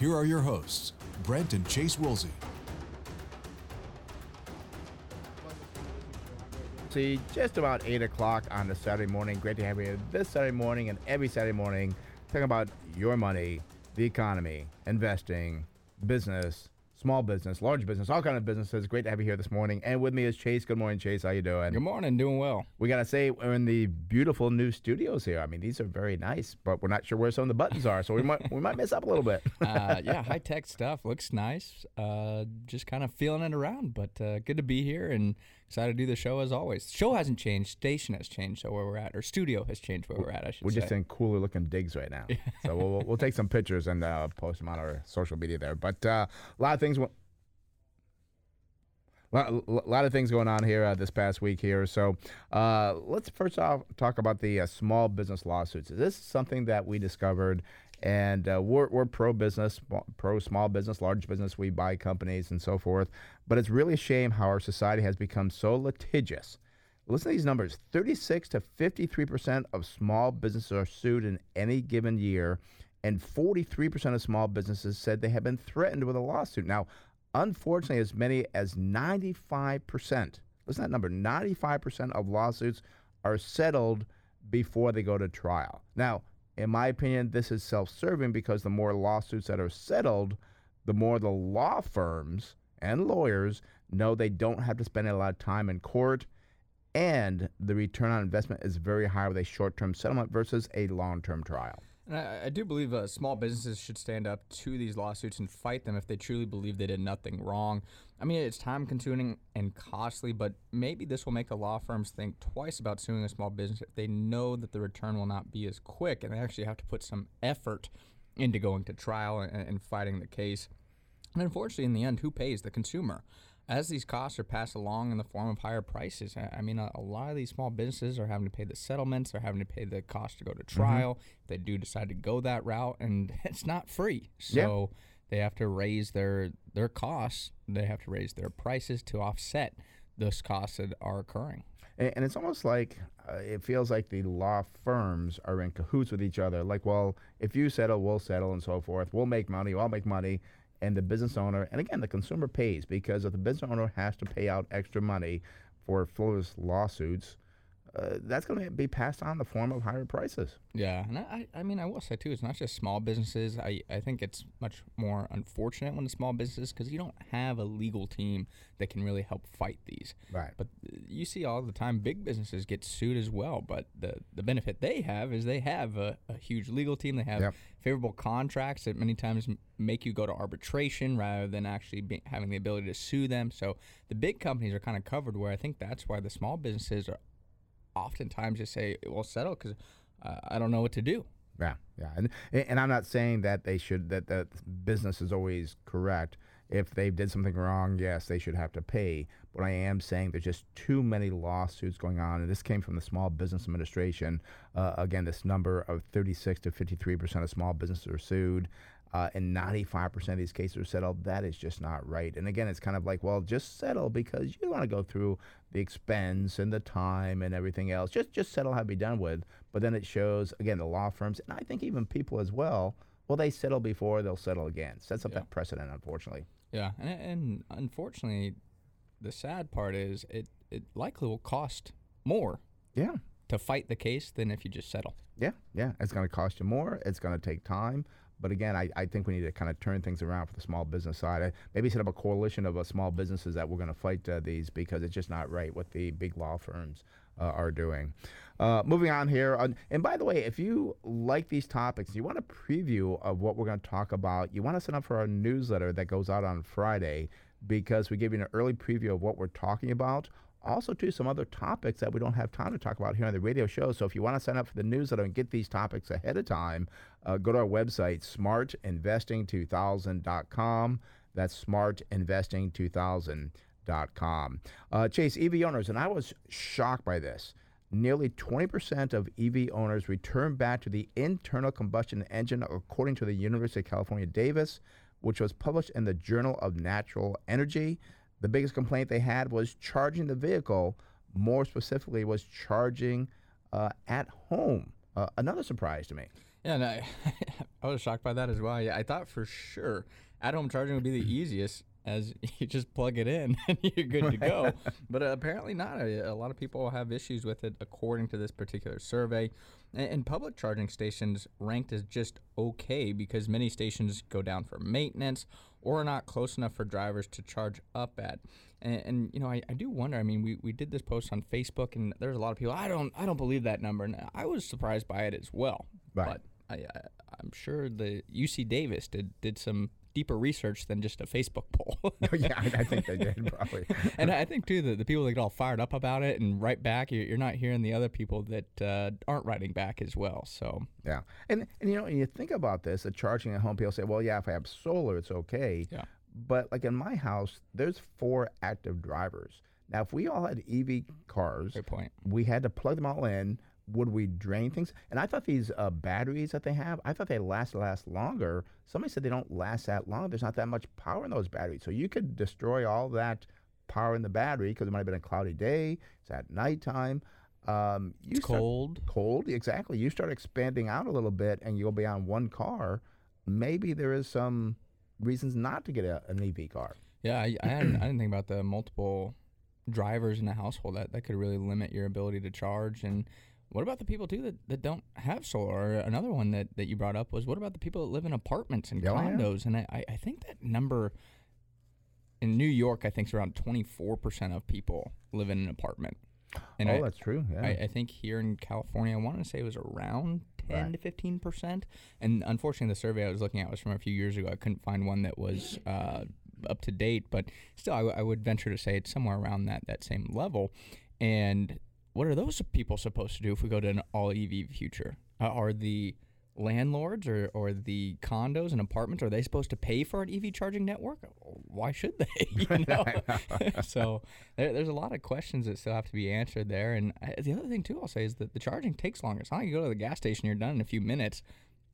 here are your hosts, Brent and Chase Wilsey. See, just about 8 o'clock on the Saturday morning. Great to have you this Saturday morning and every Saturday morning talking about your money, the economy, investing, business, small business, large business, all kind of businesses. Great to have you here this morning. And with me is Chase. Good morning, Chase. How you doing? Good morning. Doing well. We got to say we're in the beautiful new studios here. I mean, these are very nice, but we're not sure where some of the buttons are, so we might we might mess up a little bit. uh, yeah, high tech stuff looks nice. Uh, just kind of feeling it around, but uh, good to be here and excited to do the show as always. Show hasn't changed, station has changed, so where we're at, or studio has changed where we're at. I should say. We're say. just in cooler looking digs right now. so we'll, we'll, we'll take some pictures and uh, post them on our social media there. But uh, a lot of things. w- lot, lot of things going on here uh, this past week here. So uh, let's first off talk about the uh, small business lawsuits. Is This is something that we discovered, and uh, we're, we're pro business, pro small business, large business. We buy companies and so forth. But it's really a shame how our society has become so litigious. Listen to these numbers 36 to 53% of small businesses are sued in any given year, and 43% of small businesses said they have been threatened with a lawsuit. Now, unfortunately, as many as 95%, listen to that number 95% of lawsuits are settled before they go to trial. Now, in my opinion, this is self serving because the more lawsuits that are settled, the more the law firms and lawyers know they don't have to spend a lot of time in court and the return on investment is very high with a short-term settlement versus a long-term trial. And I, I do believe uh, small businesses should stand up to these lawsuits and fight them if they truly believe they did nothing wrong. I mean, it's time consuming and costly, but maybe this will make the law firms think twice about suing a small business if they know that the return will not be as quick and they actually have to put some effort into going to trial and, and fighting the case. And unfortunately, in the end, who pays? The consumer. As these costs are passed along in the form of higher prices, I mean, a, a lot of these small businesses are having to pay the settlements, they're having to pay the cost to go to trial. If they do decide to go that route, and it's not free. Yeah. So they have to raise their their costs. They have to raise their prices to offset those costs that are occurring. And, and it's almost like uh, it feels like the law firms are in cahoots with each other. Like, well, if you settle, we'll settle, and so forth. We'll make money. I'll make money. And the business owner, and again, the consumer pays because if the business owner has to pay out extra money for frivolous lawsuits, uh, that's going to be passed on in the form of higher prices. Yeah, and I, I mean, I will say too, it's not just small businesses. I, I think it's much more unfortunate when it's small businesses because you don't have a legal team that can really help fight these. Right. But you see all the time big businesses get sued as well. But the, the benefit they have is they have a, a huge legal team. They have Yep. Favorable contracts that many times make you go to arbitration rather than actually be, having the ability to sue them. So the big companies are kind of covered. Where I think that's why the small businesses are oftentimes just say, "Well, settle," because uh, I don't know what to do. Yeah, yeah, and and I'm not saying that they should that that business is always correct. If they did something wrong, yes, they should have to pay. But I am saying there's just too many lawsuits going on, and this came from the Small Business Administration. Uh, again, this number of 36 to 53 percent of small businesses are sued. Uh, and 95% of these cases are settled. That is just not right. And again, it's kind of like, well, just settle because you don't want to go through the expense and the time and everything else. Just just settle, have be done with. But then it shows again the law firms and I think even people as well. Well, they settle before they'll settle again. Sets up Yeah. that precedent, unfortunately. Yeah, and, and unfortunately, the sad part is it it likely will cost more Yeah, to fight the case than if you just settle. yeah, yeah. It's going to cost you more. It's going to take time. But again, I, I think we need to kind of turn things around for the small business side. I, maybe set up a coalition of uh, small businesses that we're going to fight uh, these because it's just not right what the big law firms uh, are doing. Uh, moving on here. Uh, and by the way, if you like these topics, you want a preview of what we're going to talk about, you want to sign up for our newsletter that goes out on Friday because we give you an early preview of what we're talking about. also to some other topics that we don't have time to talk about here on the radio show. So if you want to sign up for the newsletter and get these topics ahead of time, uh, go to our website, smartinvesting2000.com. That's smartinvesting2000.com. Uh, Chase, EV owners, and I was shocked by this. Nearly 20% of EV owners return back to the internal combustion engine, according to the University of California, Davis, which was published in the Journal of Nature Energy. The biggest complaint they had was charging the vehicle, more specifically, was charging uh, at home. Uh, another surprise to me. Yeah, and I, I was shocked by that as well. Yeah, I thought for sure at home charging would be the easiest as you just plug it in and you're good to go. but uh, apparently not. A, a, lot of people have issues with it, according to this particular survey. And, and, public charging stations ranked as just okay because many stations go down for maintenance or are not close enough for drivers to charge up at. And, and you know, I, I do wonder. I mean, we, we did this post on Facebook, and there's a lot of people. I don't I don't believe that number, and I was surprised by it as well. Right. But I, I I'm sure the UC Davis did did some deeper research than just a Facebook poll. oh, yeah, I, I, think they did probably. and I think too that the people that get all fired up about it and write back, you're, you're not hearing the other people that uh, aren't writing back as well. So yeah, and and you know, when you think about this, the charging at home, people say, well, yeah, if I have solar, it's okay. Yeah. But like in my house, there's four active drivers. Now, if we all had EV cars, we had to plug them all in would we drain things? And I thought these uh, batteries that they have, I thought they last last longer. Somebody said they don't last that long. There's not that much power in those batteries, so you could destroy all that power in the battery because it might have been a cloudy day. It's at nighttime. Um, you it's start, cold. Cold, exactly. You start expanding out a little bit, and you'll be on one car. Maybe there is some reasons not to get a, an EV car. Yeah, I, I, hadn't, I didn't think about the multiple drivers in a household that that could really limit your ability to charge and what about the people too that, that don't have solar? Another one that, that you brought up was what about the people that live in apartments and oh, condos? Yeah. And I, I think that number in New York, I think is around twenty four percent of people live in an apartment. And oh, I, that's true. Yeah. I, I, think here in California, I want to say it was around ten right. to fifteen percent. And unfortunately, the survey I was looking at was from a few years ago. I couldn't find one that was uh, up to date, but still, I, w- I would venture to say it's somewhere around that that same level. And what are those people supposed to do if we go to an all EV future? Uh, are the landlords or, or the condos and apartments are they supposed to pay for an EV charging network? Why should they? You know? so there, there's a lot of questions that still have to be answered there. And I, the other thing too, I'll say is that the charging takes longer. It's not like you go to the gas station, you're done in a few minutes.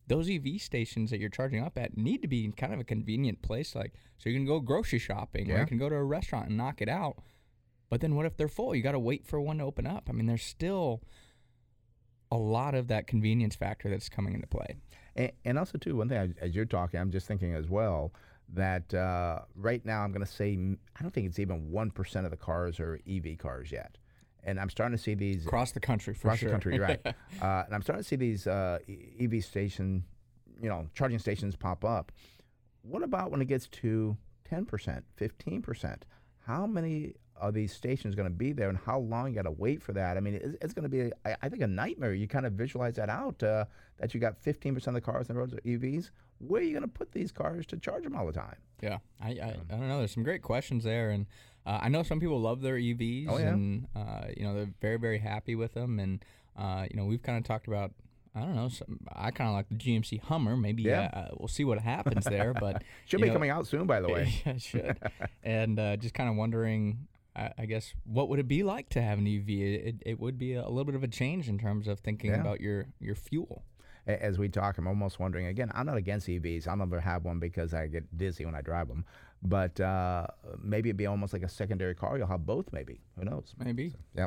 Those EV stations that you're charging up at need to be in kind of a convenient place, like so you can go grocery shopping yeah. or you can go to a restaurant and knock it out but then what if they're full? You got to wait for one to open up. I mean, there's still a lot of that convenience factor that's coming into play. And, and also, too, one thing I, as you're talking, I'm just thinking as well that uh, right now I'm going to say I don't think it's even one percent of the cars are EV cars yet. And I'm starting to see these across the country for across sure. the country, right? uh, and I'm starting to see these uh, EV station, you know, charging stations pop up. What about when it gets to 10%, 15%? How many are these stations going to be there and how long you got to wait for that? I mean, it's, it's going to be, I, I, think, a nightmare. You kind of visualize that out uh, that you got 15% of the cars on the roads are EVs. Where are you going to put these cars to charge them all the time? Yeah, I, I, I don't know. There's some great questions there. And uh, I know some people love their EVs oh, yeah. and, uh, you know, they're very, very happy with them. And, uh, you know, we've kind of talked about I don't know. Some, I kind of like the GMC Hummer. Maybe yeah. uh, we'll see what happens there. But should be know, coming out soon, by the way. yeah, should. and uh, just kind of wondering, I, I, guess, what would it be like to have an EV? It, it would be a, a little bit of a change in terms of thinking yeah. about your your fuel. As we talk, I'm almost wondering again. I'm not against EVs. I'll never have one because I get dizzy when I drive them. But uh, maybe it'd be almost like a secondary car. You'll have both, maybe. Who knows? Maybe. So, yeah.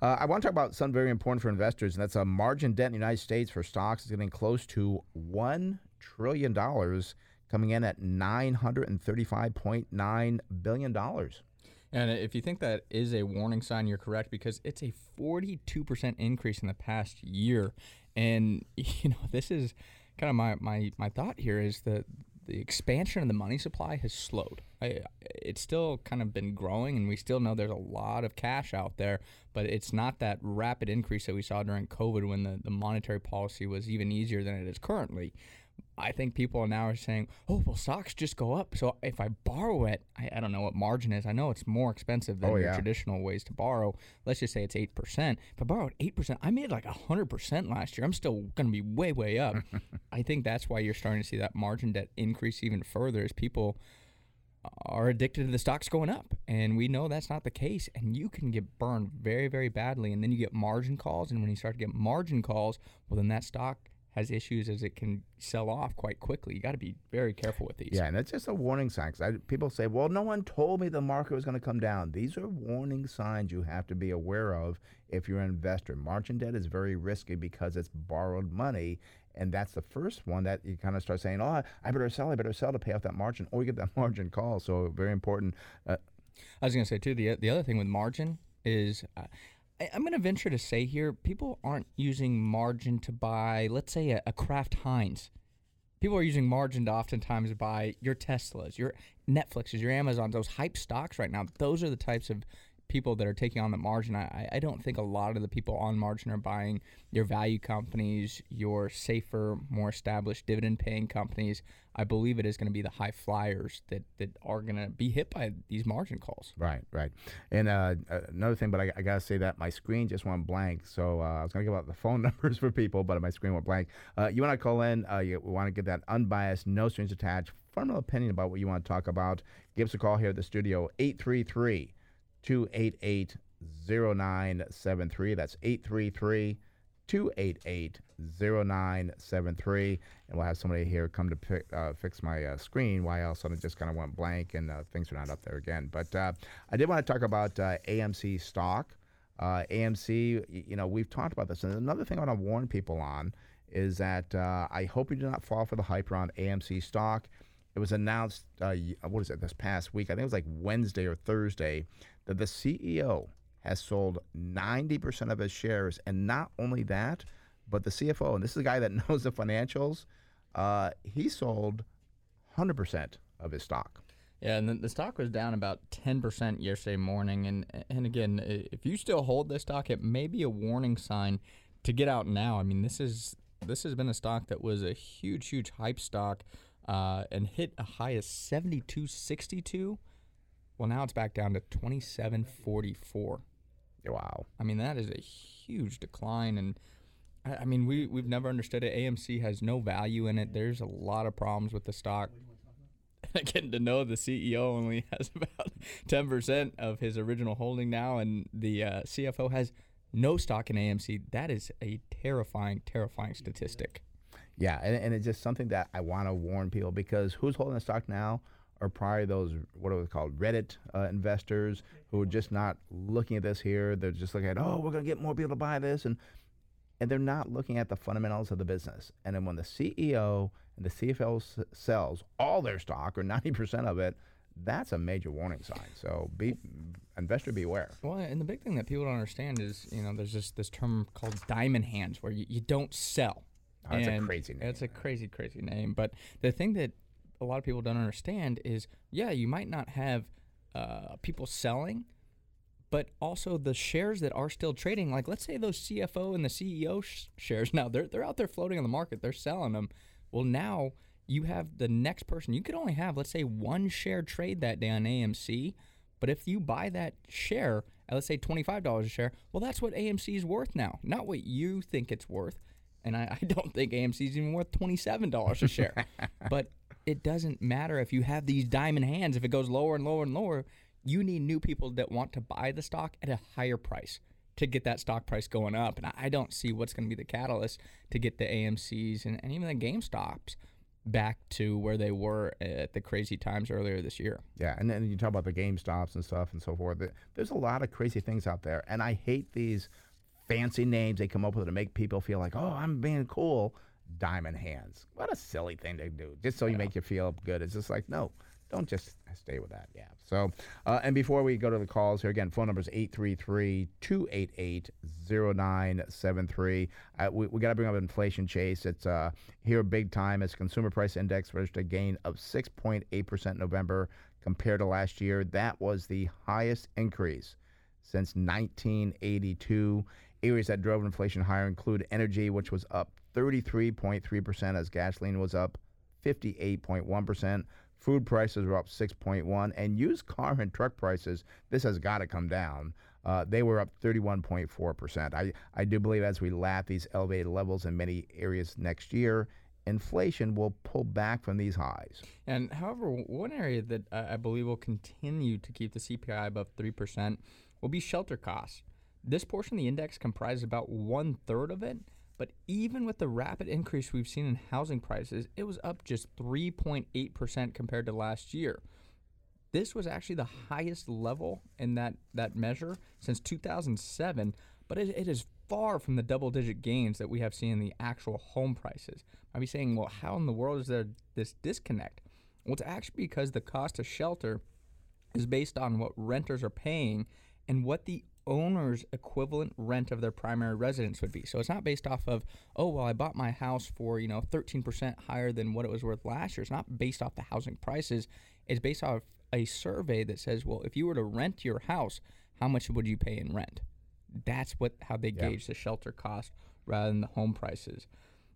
Uh, I want to talk about something very important for investors, and that's a margin debt in the United States for stocks is getting close to one trillion dollars, coming in at nine hundred and thirty-five point nine billion dollars. And if you think that is a warning sign, you're correct because it's a 42% increase in the past year. And, you know, this is kind of my, my, my thought here is that the expansion of the money supply has slowed. I, it's still kind of been growing, and we still know there's a lot of cash out there, but it's not that rapid increase that we saw during COVID when the, the monetary policy was even easier than it is currently. I think people now are saying, "Oh, well, stocks just go up. So if I borrow it, I, I don't know what margin is. I know it's more expensive than Oh, your yeah. traditional ways to borrow. Let's just say it's eight percent. If I borrowed eight percent, I made like hundred percent last year. I'm still going to be way, way up. I think that's why you're starting to see that margin debt increase even further as people are addicted to the stocks going up. And we know that's not the case. And you can get burned very, very badly. And then you get margin calls. And when you start to get margin calls, well, then that stock has issues as it can sell off quite quickly. You got to be very careful with these. Yeah, and that's just a warning sign. 'cause I, people say, well, no one told me the market was going to come down. These are warning signs you have to be aware of if you're an investor. Margin debt is very risky because it's borrowed money. And that's the first one that you kind of start saying, oh, I- better sell, I better sell to pay off that margin, or you get that margin call. So, very important. Uh, I was going to say too. The the other thing with margin is, uh, I, I'm going to venture to say here, people aren't using margin to buy, let's say, a, a Kraft Heinz. People are using margin to oftentimes buy your Teslas, your Netflixes, your Amazons, those hype stocks right now. Those are the types of people that are taking on the margin. I, I- don't think a lot of the people on margin are buying your value companies, your safer, more established dividend paying companies. I believe it is going to be the high flyers that, that are going to be hit by these margin calls. Right, right. And uh, another thing, but I, I gotta say that my screen just went blank. So uh, I was gonna give out the phone numbers for people, but my screen went blank. Uh, you want to call in? Uh, you want to get that unbiased, no strings attached, fundamental opinion about what you want to talk about? Give us a call here at the studio 833 288 0973. That's 833 288 0973. And we'll have somebody here come to pick, uh, fix my uh, screen while else it just kind of went blank and uh, things are not up there again. But uh, I did want to talk about uh, AMC stock. Uh, AMC, you know, we've talked about this. And another thing I want to warn people on is that I hope you do not fall for the hype around AMC stock. It was announced, uh, what is it, this past week? I think it was like Wednesday or Thursday, that the CEO has sold 90% of his shares. And not only that, but the CFO, and this is a guy that knows the financials, uh, he sold 100% of his stock. Yeah, and the, the stock was down about 10% yesterday morning. And, and again, if you still hold this stock, it may be a warning sign to get out now. I mean, this is this has been a stock that was a huge, huge hype stock uh, and hit a high of 72.62. Well, now it's back down to 27.44. Wow. I mean, that is a huge decline. And I, I mean, we, we've never understood it. AMC has no value in it. There's a lot of problems with the stock. Getting to know the CEO only has about 10% of his original holding now, and the uh, CFO has no stock in AMC. That is a terrifying, terrifying statistic. Yeah, and, and it's just something that I want to warn people because who's holding the stock now are probably those what are they called Reddit uh, investors who are just not looking at this here. They're just looking at oh we're gonna get more people to buy this and and they're not looking at the fundamentals of the business. And then when the CEO and the CFO s- sells all their stock or ninety percent of it, that's a major warning sign. So be investor beware. Well, and the big thing that people don't understand is, you know, there's just this term called diamond hands where you, you don't sell. Oh, that's a crazy name. It's a crazy, crazy name. But the thing that a lot of people don't understand is, yeah, you might not have uh, people selling, but also the shares that are still trading. Like, let's say those CFO and the CEO sh- shares now they're they're out there floating on the market. They're selling them. Well, now you have the next person. You could only have, let's say, one share trade that day on AMC. But if you buy that share at let's say twenty five dollars a share, well, that's what AMC is worth now, not what you think it's worth. And I, I don't think AMC is even worth twenty seven dollars a share. but it doesn't matter if you have these diamond hands. If it goes lower and lower and lower, you need new people that want to buy the stock at a higher price to get that stock price going up. And I- don't see what's going to be the catalyst to get the AMCs and, and even the GameStops back to where they were at the crazy times earlier this year. Yeah, and then you talk about the GameStops and stuff and so forth. There's a lot of crazy things out there, and I hate these fancy names they come up with to make people feel like, oh, I'm being cool. Diamond hands. What a silly thing to do, just so you make you feel good. It's just like, no, don't just stay with that. Yeah. So, uh, and before we go to the calls here again, phone number is 833 288 0973. Uh, We, we got to bring up inflation, Chase. It's uh, here big time as consumer price index registered a gain of 6.8% in November compared to last year. That was the highest increase since 1982. Areas that drove inflation higher include energy, which was up 33.3% as gasoline was up 58.1%. Food prices were up 6.1, and used car and truck prices. This has got to come down. Uh, they were up 31.4%. I, I do believe as we lap these elevated levels in many areas next year, inflation will pull back from these highs. And however, one area that I believe will continue to keep the CPI above 3% will be shelter costs. This portion of the index comprises about one third of it, but even with the rapid increase we've seen in housing prices, it was up just 3.8% compared to last year. This was actually the highest level in that, that measure since 2007, but it, it is far from the double digit gains that we have seen in the actual home prices. I'd be saying, well, how in the world is there this disconnect? Well, it's actually because the cost of shelter is based on what renters are paying and what the owner's equivalent rent of their primary residence would be. So it's not based off of, oh, well, I bought my house for, you know, 13% higher than what it was worth last year. It's not based off the housing prices. It's based off a survey that says, well, if you were to rent your house, how much would you pay in rent? That's what how they yeah. gauge the shelter cost rather than the home prices.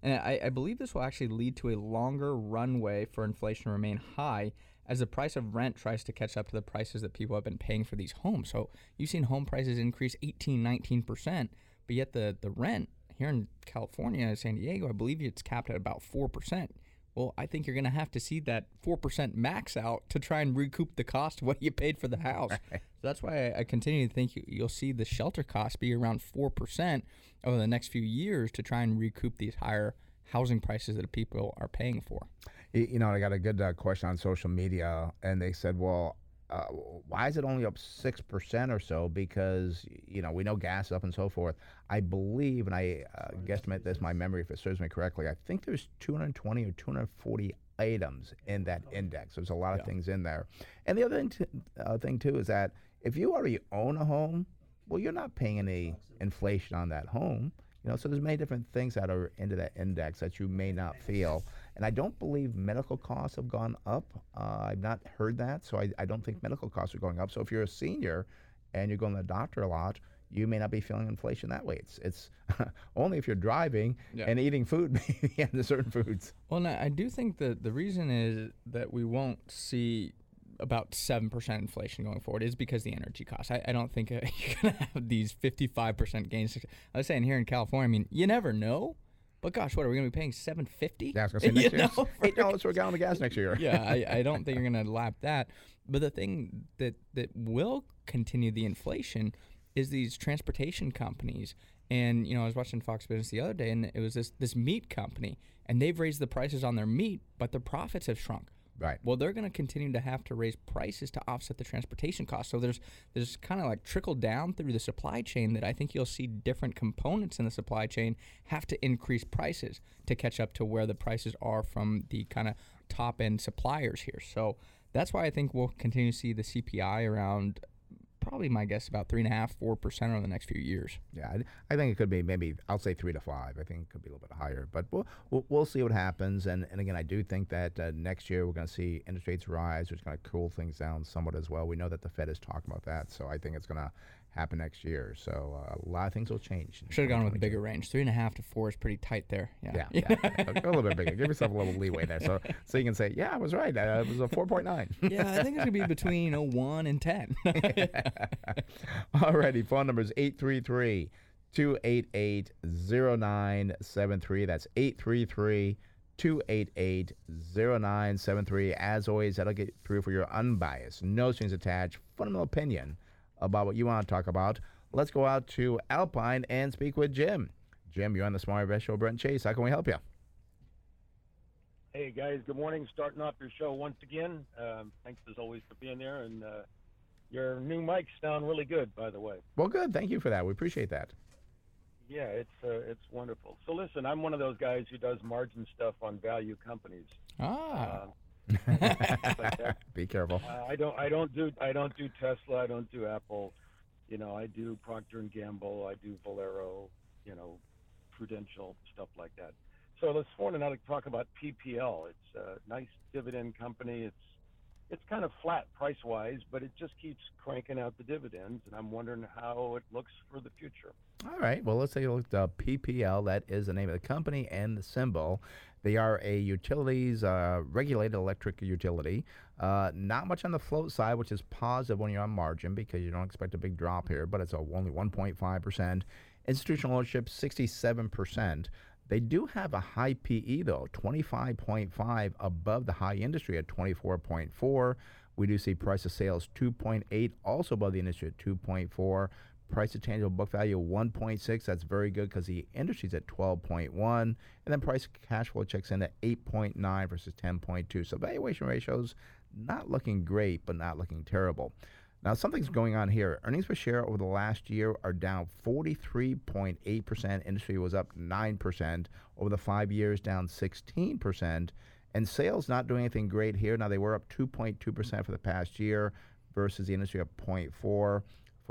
And I, I believe this will actually lead to a longer runway for inflation to remain high as the price of rent tries to catch up to the prices that people have been paying for these homes. So you've seen home prices increase 18, 19%, but yet the, the rent here in California, San Diego, I believe it's capped at about 4%. Well, I think you're going to have to see that 4% max out to try and recoup the cost of what you paid for the house. so that's why I, I continue to think you, you'll see the shelter cost be around 4% over the next few years to try and recoup these higher housing prices that people are paying for. You know, I got a good uh, question on social media, and they said, well, uh, why is it only up 6% or so? Because, you know, we know gas up and so forth. I believe, and I uh, guesstimate this, my memory, if it serves me correctly, I think there's 220 or 240 items in that index. There's a lot of yeah. things in there. And the other thing, t- uh, thing, too, is that if you already own a home, well, you're not paying any inflation on that home. You know, so there's many different things that are into that index that you may not feel. And I don't believe medical costs have gone up. Uh, I've not heard that, so I, I don't think medical costs are going up. So if you're a senior and you're going to the doctor a lot, you may not be feeling inflation that way. It's it's only if you're driving yeah. and eating food, maybe and certain foods. Well, I do think that the reason is that we won't see about 7% inflation going forward is because the energy costs. I, I don't think uh, you're going to have these 55% gains. I was saying here in California, I mean, you never know. But gosh, what are we going to be paying? Seven fifty? Yeah, I was going to say next year. Eight dollars for a gallon of gas next year. yeah, I, I don't think you're going to lap that. But the thing that that will continue the inflation is these transportation companies. And you know, I was watching Fox Business the other day, and it was this this meat company, and they've raised the prices on their meat, but their profits have shrunk. Right. Well, they're going to continue to have to raise prices to offset the transportation costs. So there's there's kind of like trickle down through the supply chain that I think you'll see different components in the supply chain have to increase prices to catch up to where the prices are from the kind of top end suppliers here. So that's why I think we'll continue to see the CPI around probably my guess about three and a half, four percent over the next few years. Yeah, I, think it could be maybe I'll say three to five. I think it could be a little bit higher, but we'll we'll, we'll see what happens. And and again, I do think that uh, next year we're going to see interest rates rise, which is going to cool things down somewhat as well. We know that the Fed is talking about that, so I think it's going to happen next year. So uh, a lot of things will change. Should have gone with a bigger range. Three and a half to four is pretty tight there. Yeah, yeah, yeah. a little bit bigger. Give yourself a little leeway there, so so you can say, yeah, I was right. Uh, it was a four point nine. yeah, I think it's gonna be between you know one and ten. Alrighty, phone number is eight three three. 288-0973. That's 833 288 0973. As always, that'll get through for your unbiased, no strings attached, fundamental opinion about what you want to talk about. Let's go out to Alpine and speak with Jim. Jim, you're on the Smart Invest Show. Brent Chase, how can we help you? Hey guys, good morning. Starting off your show once again. Um, thanks as always for being there, and uh, your new mics sound really good, by the way. Well, good. Thank you for that. We appreciate that. Yeah, it's uh, it's wonderful. So listen, I'm one of those guys who does margin stuff on value companies. Ah. Uh, Be careful. Uh, I don't. I don't do. I don't do Tesla. I don't do Apple. You know, I do Procter and Gamble. I do Valero. You know, Prudential stuff like that. So this morning I'd like to talk about PPL. It's a nice dividend company. It's it's kind of flat price wise, but it just keeps cranking out the dividends, and I'm wondering how it looks for the future. All right. Well, let's take a look at uh, PPL. That is the name of the company and the symbol. They are a utilities uh, regulated electric utility. Uh, not much on the float side, which is positive when you're on margin because you don't expect a big drop here, but it's only 1.5 percent. Institutional ownership 67 percent. They do have a high PE though, 25.5 above the high industry at 24.4. We do see price of sales 2.8, also above the industry at 2.4. Price to tangible book value 1.6. That's very good because the industry's at 12.1, and then price cash flow checks in at 8.9 versus 10.2. So valuation ratios not looking great, but not looking terrible. Now, something's going on here. Earnings per share over the last year are down 43.8%. Industry was up 9%. Over the five years, down 16%. And sales not doing anything great here. Now, they were up 2.2% for the past year versus the industry up 0.4. For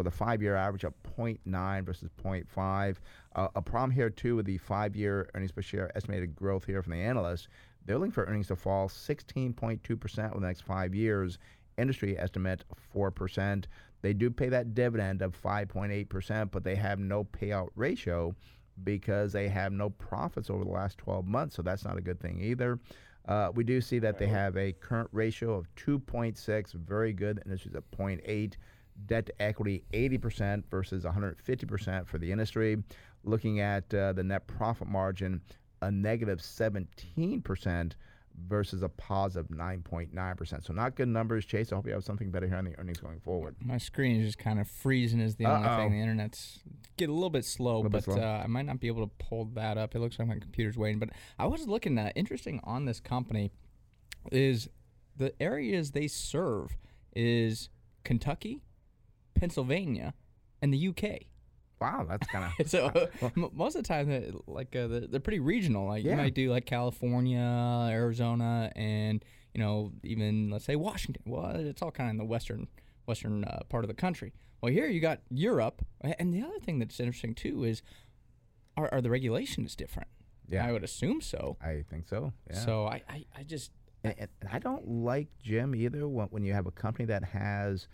the five year average, up 0.9 versus 0.5. Uh, a problem here, too, with the five year earnings per share estimated growth here from the analysts. They're looking for earnings to fall 16.2% over the next five years industry estimate 4%. They do pay that dividend of 5.8%, but they have no payout ratio because they have no profits over the last 12 months. So that's not a good thing either. Uh, we do see that they have a current ratio of 2.6, very good. The industry's at 0.8. Debt to equity 80% versus 150% for the industry. Looking at uh, the net profit margin, a negative 17% versus a positive 9.9%. So not good numbers, Chase. I hope you have something better here on the earnings going forward. My screen is just kind of freezing is the only Uh-oh. thing. The internet's get a little bit slow, Little bit but slow. Uh, I might not be able to pull that up. It looks like my computer's waiting. But I was looking at interesting on this company is the areas they serve is Kentucky, Pennsylvania, and the UK. Wow, that's kind of So m- most of the time, they're, like uh, they're, they're pretty regional. Like Yeah. you might do like California, Arizona, and you know even let's say Washington. Well, it's all kind of in the western western uh, part of the country. Well, here you got Europe, and the other thing that's interesting too is are, are the regulations different? Yeah. I would assume so. I think so. Yeah. So I, I, I just And, and I don't like Jim either when, when you have a company that has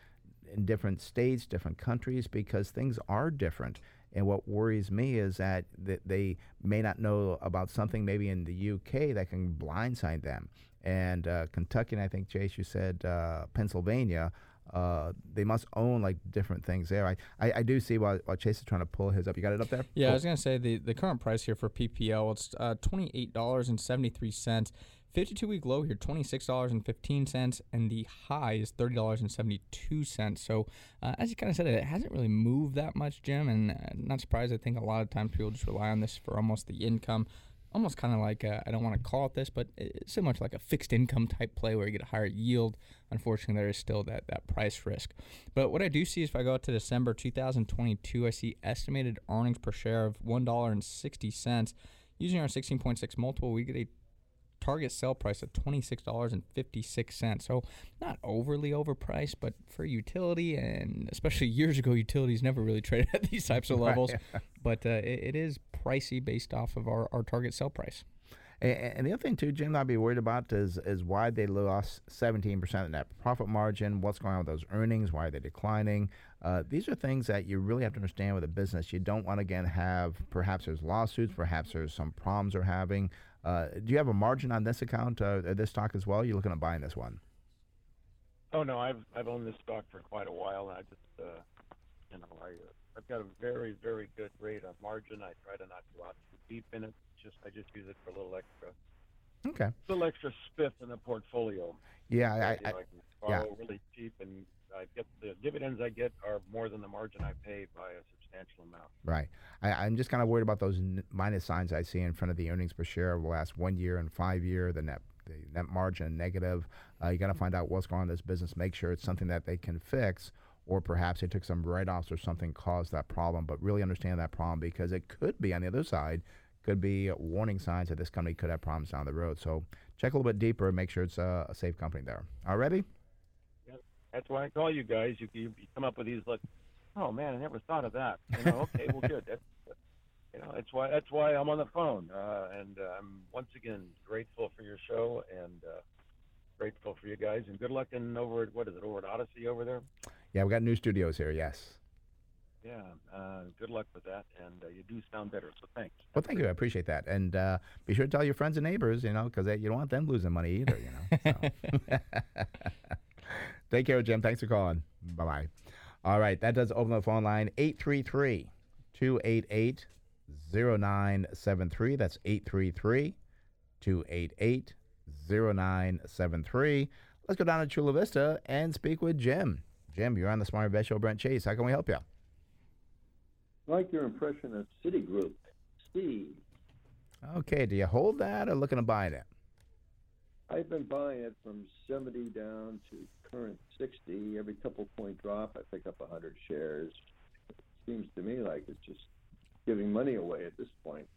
in different states, different countries, because things are different. And what worries me is that th- they may not know about something maybe in the UK that can blindside them. And uh, Kentucky, and I think Chase, you said uh, Pennsylvania. Uh, they must own like different things there. I, I, I do see while, while Chase is trying to pull his up. You got it up there? Yeah, I was gonna say the, the current price here for PPL it's uh, twenty eight dollars and seventy three cents. Fifty two week low here twenty six dollars and the high is thirty dollars and seventy two cents. So uh, as you kind of said, it hasn't really moved that much, Jim, and uh, not surprised. I think a lot of times people just rely on this for almost the income. Almost kind of like uh, I don't want to call it this, but it's similar to like a fixed income type play where you get a higher yield. Unfortunately, there is still that that price risk. But what I do see is if I go out to December 2022, I see estimated earnings per share of one dollar and sixty cents. Using our 16.6 multiple, we get a target sell price of $26.56. So not overly overpriced, but for utility and especially years ago, utilities never really traded at these types of Right. levels. But uh, it, it is pricey based off of our, our target sell price. And, the other thing too, Jim, that I'd be worried about is is why they lost 17% of net profit margin. What's going on with those earnings? Why are they declining? Uh, these are things that you really have to understand with a business. You don't want to again have perhaps there's lawsuits, perhaps there's some problems they're having. Uh, do you have a margin on this account, uh, uh, this stock as well? You're looking at buying this one. Oh no, I've I've owned this stock for quite a while, and I just uh, you know I I've got a very very good rate on margin. I try to not go out too deep in it. Just I just use it for a little extra, Okay. A little extra spiff in the portfolio. Yeah, I, I, know, I can yeah. really cheap, and I get the dividends I get are more than the margin I pay by a substantial amount. Right. I, I'm just kind of worried about those n- minus signs I see in front of the earnings per share over the last one year and five year, the net the net margin negative. Uh, you got to find out what's going on in this business, make sure it's something that they can fix, or perhaps they took some write offs or something caused that problem. But really understand that problem because it could be on the other side, could be warning signs that this company could have problems down the road. So check a little bit deeper and make sure it's a, a safe company there. All ready? That's why I call you guys. You, you, you come up with these like, oh man, I never thought of that. You know, okay, well, good. That's, you know, that's why that's why I'm on the phone, uh, and uh, I'm once again grateful for your show, and uh, grateful for you guys, and good luck in over at what is it over at Odyssey over there. Yeah, we got new studios here. Yes. Yeah, uh, good luck with that, and uh, you do sound better. So thanks. Well, thank you. I appreciate that, and uh, be sure to tell your friends and neighbors, you know, because you don't want them losing money either, you know. So. Take care, Jim. Thanks for calling. Bye bye. All right, that does open the phone line 833 288 0973. That's 833 288 0973. Let's go down to Chula Vista and speak with Jim. Jim, you're on the Smart Invest Show. Brent Chase. How can we help you? like your impression of Citigroup. Steve. Okay, do you hold that or looking to buy it? I've been buying it from 70 down to current 60. Every couple point drop, I pick up 100 shares. It seems to me like it's just giving money away at this point.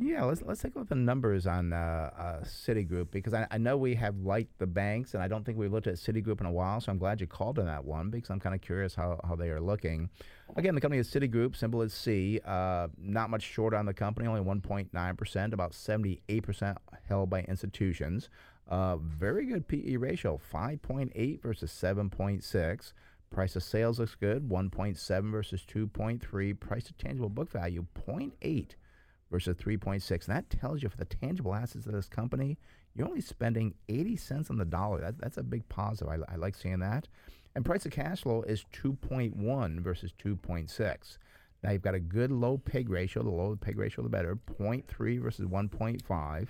Yeah, let's let's take a look at the numbers on uh, uh, Citigroup because I, I know we have liked the banks, and I don't think we've looked at Citigroup in a while. So I'm glad you called on that one because I'm kind of curious how, how they are looking. Again, the company is Citigroup, symbol is C. Uh, not much short on the company, only 1.9 percent, about 78 percent held by institutions. Uh, very good PE ratio, 5.8 versus 7.6. Price of sales looks good, 1.7 versus 2.3. Price to tangible book value, 0.8 versus 3.6. And that tells you for the tangible assets of this company, you're only spending 80 cents on the dollar. That, that's a big positive. I, I like seeing that. And price of cash flow is 2.1 versus 2.6. Now you've got a good low peg ratio. The lower the peg ratio, the better. 0.3 versus 1.5.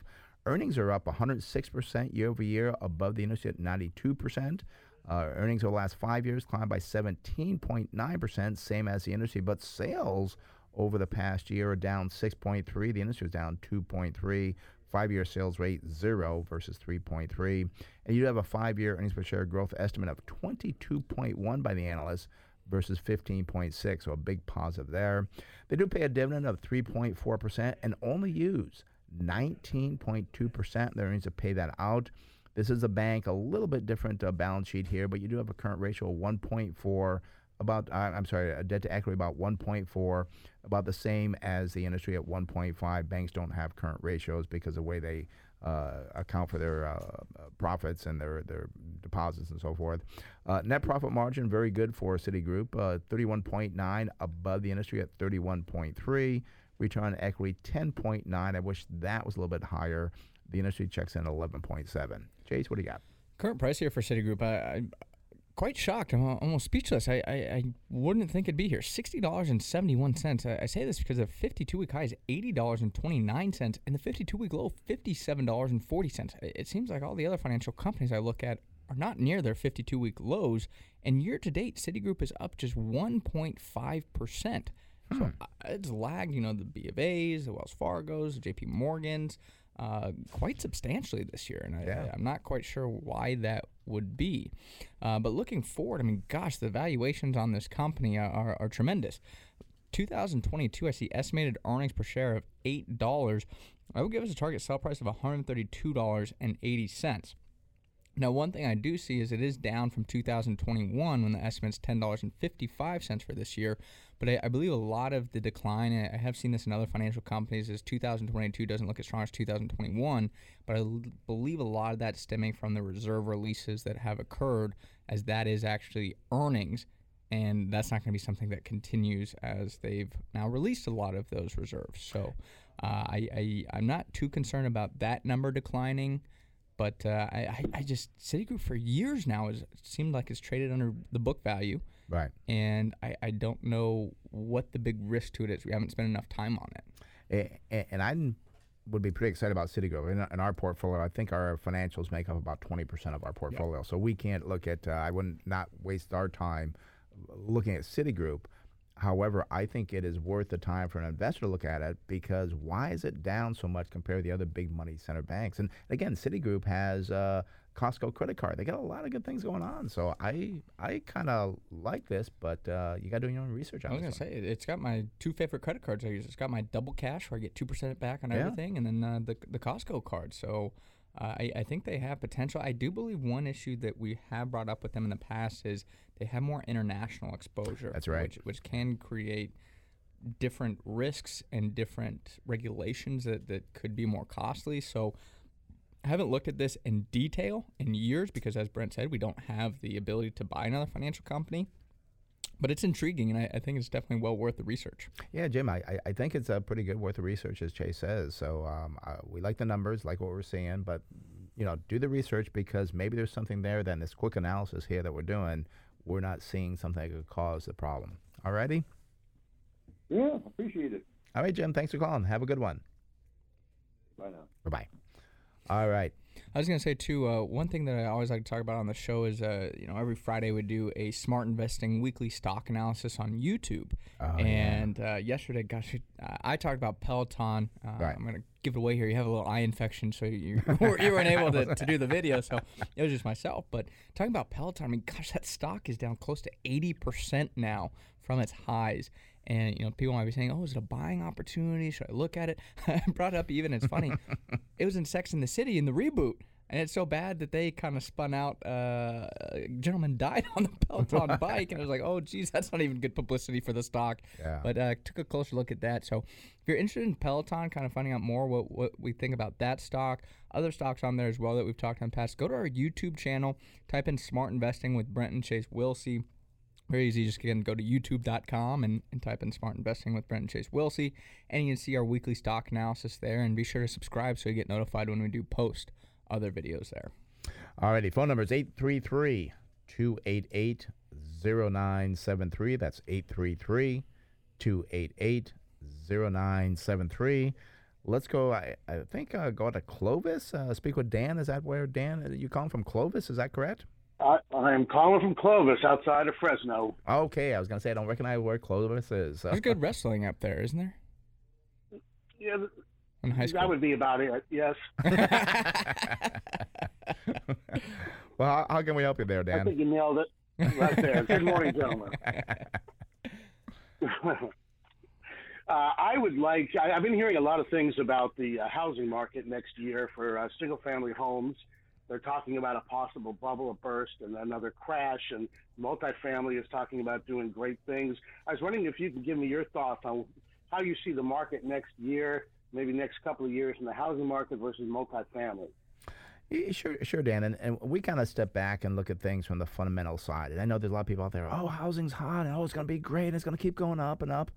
Earnings are up 106% year over year, above the industry at 92%. Uh, earnings over the last five years climbed by 17.9%, same as the industry, but sales over the past year are down 6.3. The industry is down 2.3. Five-year sales rate zero versus 3.3, and you have a five-year earnings per share growth estimate of 22.1 by the analysts versus 15.6, so a big positive there. They do pay a dividend of 3.4 percent and only use 19.2 percent They're earnings to pay that out. This is a bank, a little bit different uh, balance sheet here, but you do have a current ratio of 1.4 about uh, I'm sorry, a debt to equity about 1.4, about the same as the industry at 1.5. Banks don't have current ratios because of the way they uh, account for their uh, profits and their their deposits and so forth. Uh, net profit margin very good for Citigroup, uh, 31.9 above the industry at 31.3. Return on equity 10.9. I wish that was a little bit higher. The industry checks in 11.7. Chase, what do you got? Current price here for Citigroup, I, I quite shocked. I'm almost speechless. I, I, I wouldn't think it'd be here. Sixty dollars and seventy one cents. I, I, say this because the fifty two week high is eighty dollars and the fifty two week low fifty seven dollars and forty cents. It seems like all the other financial companies I look at are not near their fifty two week lows, and year to date, Citigroup is up just one point five percent. So hmm. Uh, it's lagged, you know, the B of A's, the Wells Fargo's, the JP Morgan's uh, quite substantially this year. And I, yeah. I, am not quite sure why that would be. Uh, but looking forward, I mean, gosh, the valuations on this company are, are, are tremendous. 2022, I see estimated earnings per share of $8. That would give us a target sell price of $132.80. Now, one thing I do see is it is down from 2021 when the estimate's $10.55 for this year. But I, I, believe a lot of the decline, I have seen this in other financial companies, is 2022 doesn't look as strong as 2021. But I l- believe a lot of that stemming from the reserve releases that have occurred, as that is actually earnings. And that's not going to be something that continues as they've now released a lot of those reserves. So uh, I, I, I'm not too concerned about that number declining. But uh, I, I just Citigroup for years now has seemed like it's traded under the book value. Right. And I, I don't know what the big risk to it is. We haven't spent enough time on it. And, and I would be pretty excited about Citigroup. In, in, our portfolio, I think our financials make up about 20% of our portfolio. Yep. So we can't look at, uh, I wouldn't not waste our time looking at Citigroup However, I think it is worth the time for an investor to look at it because why is it down so much compared to the other big money center banks? And again, Citigroup has a Costco credit card. They got a lot of good things going on. So I I kind of like this, but uh, you got to do your own research on it. I was going to say it's got my two favorite credit cards I use. It's got my double cash where I get two percent back on yeah. everything, and then uh, the the Costco card. So. Uh, I, I, think they have potential. I do believe one issue that we have brought up with them in the past is they have more international exposure. That's right. Which, which can create different risks and different regulations that, that could be more costly. So I haven't looked at this in detail in years because, as Brent said, we don't have the ability to buy another financial company. But it's intriguing, and I, I think it's definitely well worth the research. Yeah, Jim, I, I- think it's a pretty good worth of research, as Chase says. So um, uh, we like the numbers, like what we're seeing, but you know, do the research because maybe there's something there. Then this quick analysis here that we're doing, we're not seeing something that could cause the problem. All righty? Yeah, appreciate it. all right, Jim. Thanks for calling. Have a good one. Bye now. Bye bye. All right. I was gonna say too. Uh, one thing that I always like to talk about on the show is, uh, you know, every Friday we do a smart investing weekly stock analysis on YouTube. Oh, yeah. and uh, yesterday, gosh, I I talked about Peloton. Uh, Right. I'm gonna give it away here. You have a little eye infection, so you you weren't able to, to do the video. So it was just myself. But talking about Peloton, I mean, gosh, that stock is down close to 80 percent now from its highs. And you know, people might be saying, "Oh, is it a buying opportunity? Should I look at it?" I brought up even. It's funny. it was in Sex in the City in the reboot, and it's so bad that they kind of spun out. Uh, a gentleman died on the Peloton bike, and it was like, "Oh, geez, that's not even good publicity for the stock." Yeah. But uh, took a closer look at that. So if you're interested in Peloton, kind of finding out more what what we think about that stock, other stocks on there as well that we've talked on past, go to our YouTube channel, type in "Smart Investing" with Brent and Chase Wilsey. Very easy. Just again go to youtube.com and, and type in Smart Investing with Brent and Chase Wilsey, and you can see our weekly stock analysis there. And be sure to subscribe so you get notified when we do post other videos there. Alrighty, phone number is 833 288 0973. That's 833 288 0973. Let's go, I, I think, uh, go to Clovis. Uh, speak with Dan. Is that where, Dan, uh, you calling from Clovis? Is that correct? I, I am calling from Clovis outside of Fresno. Okay, I was going to say, I don't recognize where Clovis is. There's good wrestling up there, isn't there? Yeah, th- In high school. that would be about it. Yes. well, how, how can we help you there, Dan? I think you nailed it right there. Good morning, gentlemen. uh, I would like, I, I've been hearing a lot of things about the uh, housing market next year for uh, single family homes. They're talking about a possible bubble, a burst, and another crash, and multifamily is talking about doing great things. I was wondering if you could give me your thoughts on how you see the market next year, maybe next couple of years in the housing market versus multifamily. Sure, sure, Dan. And, and we kind of step back and look at things from the fundamental side. And I know there's a lot of people out there, oh, housing's hot, and oh, it's going to be great, and it's going to keep going up and up.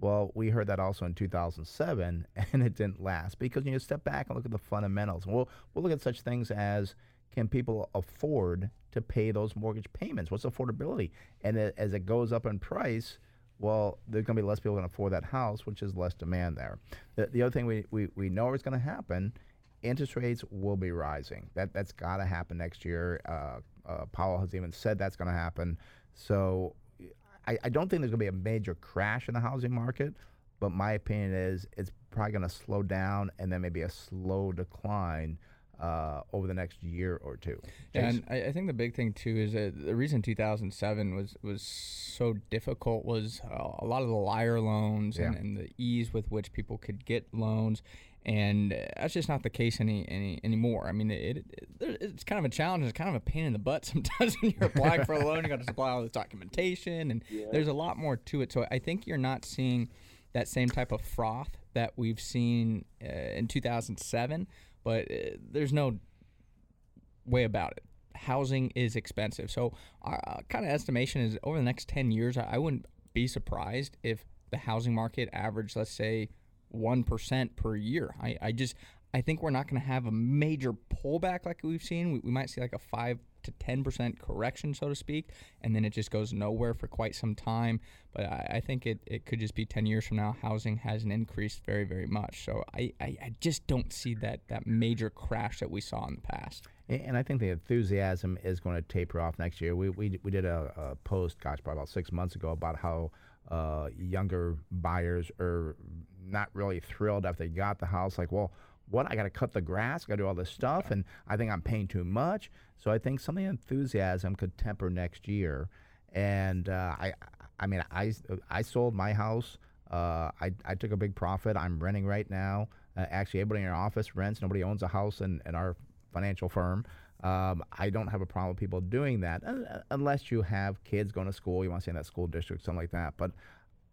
Well, we heard that also in 2007, and it didn't last because you step back and look at the fundamentals. We'll, we'll look at such things as can people afford to pay those mortgage payments? What's affordability? And as it goes up in price, well, there's going to be less people going to afford that house, which is less demand there. The, the other thing we, we, we know is going to happen interest rates will be rising. That that's got to happen next year. Uh, uh, Powell has even said that's going to happen. So I, I don't think there's going to be a major crash in the housing market, but my opinion is it's probably going to slow down and then maybe a slow decline uh, over the next year or two. Yeah, and I, I think the big thing too is that the reason 2007 was was so difficult was uh, a lot of the liar loans and, Yeah. and the ease with which people could get loans, and uh, that's just not the case any, any anymore. I mean, it, it, it's kind of a challenge. It's kind of a pain in the butt sometimes when you're applying for a loan. You got to supply all this documentation, and there's a lot more to it. So I think you're not seeing that same type of froth that we've seen uh, in 2007. But uh, there's no way about it. Housing is expensive. So our uh, kind of estimation is over the next 10 years, I, wouldn't be surprised if the housing market averaged, let's say, 1% per year. I, I just, I think we're not going to have a major pullback like we've seen. We, we might see like a 5 to 10% correction, so to speak, and then it just goes nowhere for quite some time. But I, I think it, it could just be 10 years from now, housing hasn't increased very, very much. So I, I, I just don't see that, that major crash that we saw in the past. And I think the enthusiasm is going to taper off next year. We, we, we did a, a post, gosh, probably about six months ago about how uh, younger buyers are not really thrilled after they got the house. Like, well, what? I got to cut the grass, got to do all this stuff, and I think I'm paying too much. So I think some of the enthusiasm could temper next year. And uh, I, I mean, I, I sold my house. Uh, I, I took a big profit. I'm renting right now. Uh, actually, everybody in our office rents. Nobody owns a house in, in our financial firm. Um, I don't have a problem with people doing that unless you have kids going to school. You want to stay in that school district, something like that. But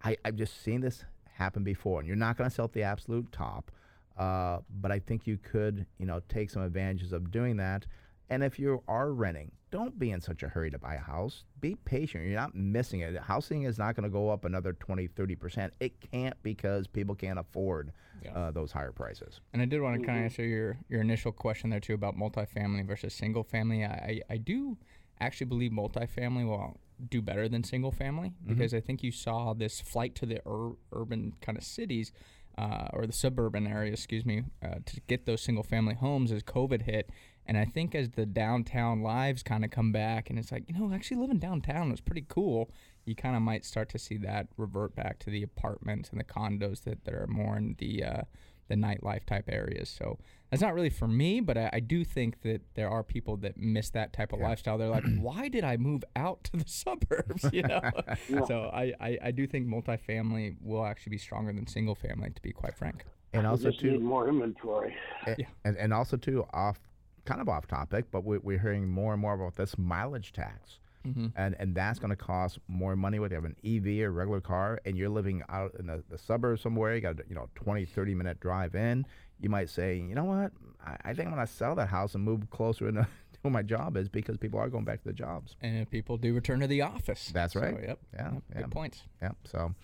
I, I've just seen this happen before, and you're not going to sell at the absolute top. Uh, but I think you could, you know, take some advantages of doing that. And if you are renting, don't be in such a hurry to buy a house. Be patient. You're not missing it. Housing is not going to go up another 20, 30%. It can't because people can't afford Yeah. uh, those higher prices. And I did want to kind of answer your, your initial question there too about multifamily versus single family. I, I, I do actually believe multifamily will do better than single family because I think you saw this flight to the ur- urban kind of cities uh, or the suburban areas, excuse me, uh, to get those single family homes as COVID hit. And I think as the downtown lives kind of come back and it's like, you know, actually living downtown was pretty cool, you kind of might start to see that revert back to the apartments and the condos that, that are more in the uh, the nightlife type areas. So that's not really for me, but I, I do think that there are people that miss that type of lifestyle. They're like, why did I move out to the suburbs? You know. So I, I, I do think multifamily will actually be stronger than single family, to be quite frank. And also, just too, more inventory. A- And, and also too off, kind of off topic, but we, we're hearing more and more about this mileage tax, mm-hmm. and and that's going to cost more money whether you have an EV or regular car, and you're living out in the, the suburbs somewhere. You got a, you know 20, 30 minute drive in. You might say, you know what, I, I think I'm going to sell that house and move closer into where my job is because people are going back to the jobs. And people do return to the office. That's So, right. yep. Yeah, yep, yeah. Good points. Yeah. So,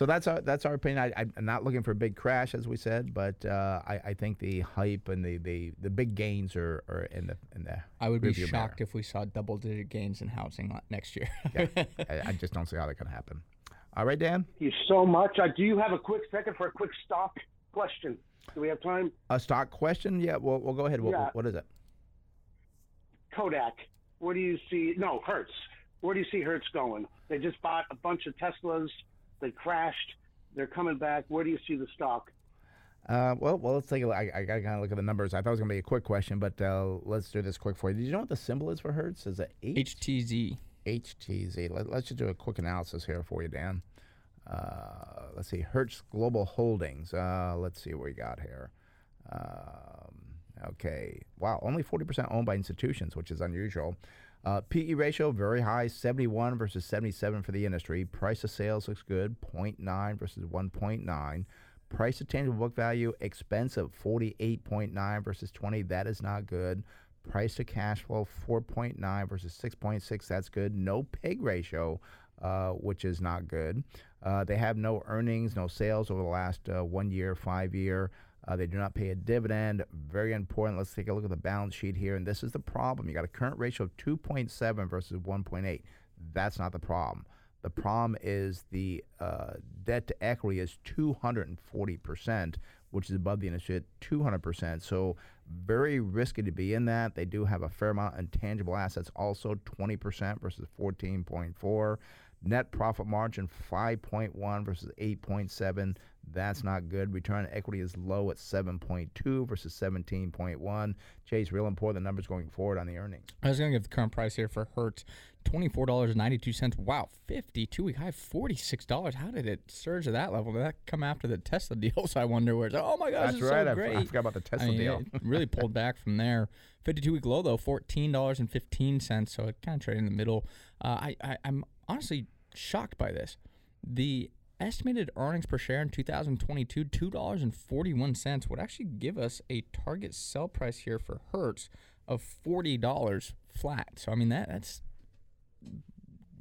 so that's our that's our opinion. I, I'm not looking for a big crash, as we said, but uh, I, I think the hype and the, the, the big gains are, are in the in the. I would be rearview mirror. shocked if we saw double digit gains in housing next year. Yeah, I, I just don't see how that can happen. All right, Dan. Thank you so much. Uh, do you have a quick second for a quick stock question? Do we have time? A stock question? Yeah, we'll, we'll go ahead. What, Yeah. what is it? Kodak. Where do you see? No, Hertz. Where do you see Hertz going? They just bought a bunch of Teslas. They crashed. They're coming back. Where do you see the stock? Uh, well, well, let's take a look. I, I got to kind of look at the numbers. I thought it was going to be a quick question, but uh, let's do this quick for you. Did you know what the symbol is for Hertz? Is it H? HTZ. HTZ. Let, let's just do a quick analysis here for you, Dan. Uh, let's see, Hertz Global Holdings. Uh, let's see what we got here. Um, okay, wow, only 40% owned by institutions, which is unusual. Uh, PE ratio very high, 71 versus 77 for the industry. Price to sales looks good, 0.9 versus 1.9. Price to tangible book value expensive, 48.9 versus 20. That is not good. Price to cash flow 4.9 versus 6.6. That's good. No PEG ratio, uh, which is not good. Uh, they have no earnings, no sales over the last uh, one year, five year. Uh, they do not pay a dividend. Very important. Let's take a look at the balance sheet here. And this is the problem. You got a current ratio of 2.7 versus 1.8. That's not the problem. The problem is the uh, debt to equity is 240%, which is above the industry at 200%. So very risky to be in that. They do have a fair amount of intangible assets, also 20% versus 14.4. Net profit margin 5.1 versus 8.7. That's not good. Return on equity is low at 7.2 versus 17.1. Chase, real important the numbers going forward on the earnings. I was going to give the current price here for Hertz twenty-four dollars ninety-two cents. Wow, fifty-two week high, forty-six dollars. How did it surge to that level? Did that come after the Tesla deals? I wonder where. It's, oh my gosh, That's it's right. so I great. I forgot about the Tesla I mean, deal. It really pulled back from there. Fifty-two week low though, fourteen dollars and fifteen cents. So it kind of traded in the middle. Uh, I, I I'm honestly shocked by this. The estimated earnings per share in 2022, two dollars and forty-one cents, would actually give us a target sell price here for Hertz of forty dollars flat. So I mean that that's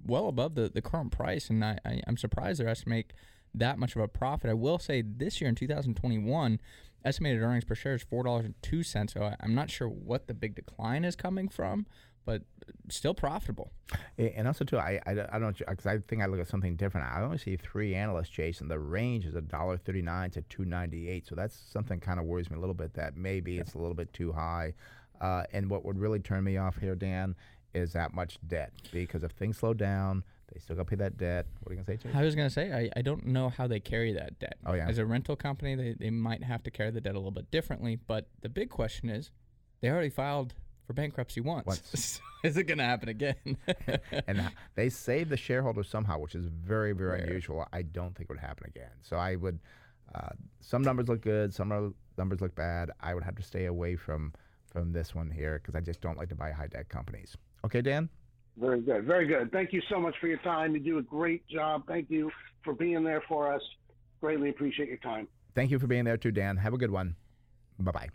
well above the, the current price, and I, I, I'm surprised they're estimating that much of a profit. I will say this year in 2021, estimated earnings per share is four dollars and two cents. So I, I'm not sure what the big decline is coming from, but still profitable. And also too, I I, don't- I don't because I think I look at something different. I only see three analysts, Chase. The range is a dollar thirty nine to two ninety eight. So that's something kind of worries me a little bit. That maybe it's a little bit too high. Uh, and what would really turn me off here, Dan, is that much debt. Because if things slow down, they still got to pay that debt. What are you gonna say, Chase? I was going to say, I, I don't know how they carry that debt. Oh, yeah. As a rental company, they, they might have to carry the debt a little bit differently. But the big question is, they already filed for bankruptcy once. Once. is it going to happen again? and they save the shareholders somehow, which is very, very Rare. unusual. I don't think it would happen again. So I would. Uh, some numbers look good, some numbers look bad. I would have to stay away from from this one here because I just don't like to buy high debt companies. Okay, Dan. Very good. Very good. Thank you so much for your time. You do a great job. Thank you for being there for us. Greatly appreciate your time. Thank you for being there too, Dan. Have a good one. Bye bye.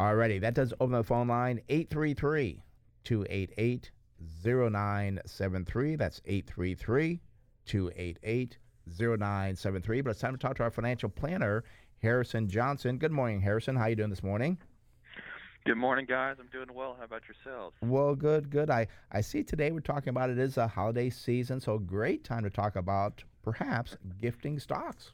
Alrighty, that does open the phone line 833 288 0973. That's 833 288 0973. But it's time to talk to our financial planner, Harrison Johnson. Good morning, Harrison. How are you doing this morning? Good morning, guys. I'm doing well. How about yourselves? Well, good, good. I, I see today we're talking about it is a holiday season, so great time to talk about perhaps gifting stocks.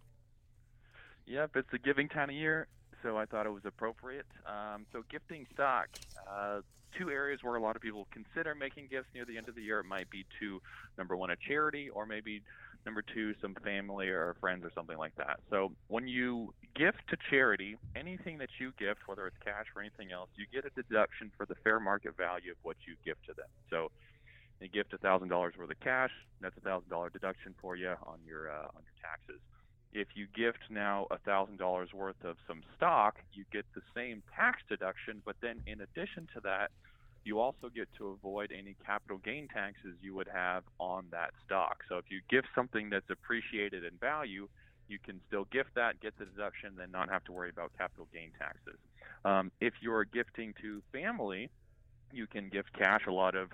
Yep, it's a giving time of year, so I thought it was appropriate. Um, so, gifting stock, uh, two areas where a lot of people consider making gifts near the end of the year. It might be to number one, a charity, or maybe number two, some family or friends or something like that. So, when you gift to charity, anything that you gift, whether it's cash or anything else, you get a deduction for the fair market value of what you gift to them. So, you gift a thousand dollars worth of cash, that's a thousand dollar deduction for you on your uh, on your taxes if you gift now a thousand dollars worth of some stock, you get the same tax deduction, but then in addition to that, you also get to avoid any capital gain taxes you would have on that stock. So if you gift something that's appreciated in value, you can still gift that, get the deduction, then not have to worry about capital gain taxes. Um, if you're gifting to family, you can gift cash. A lot of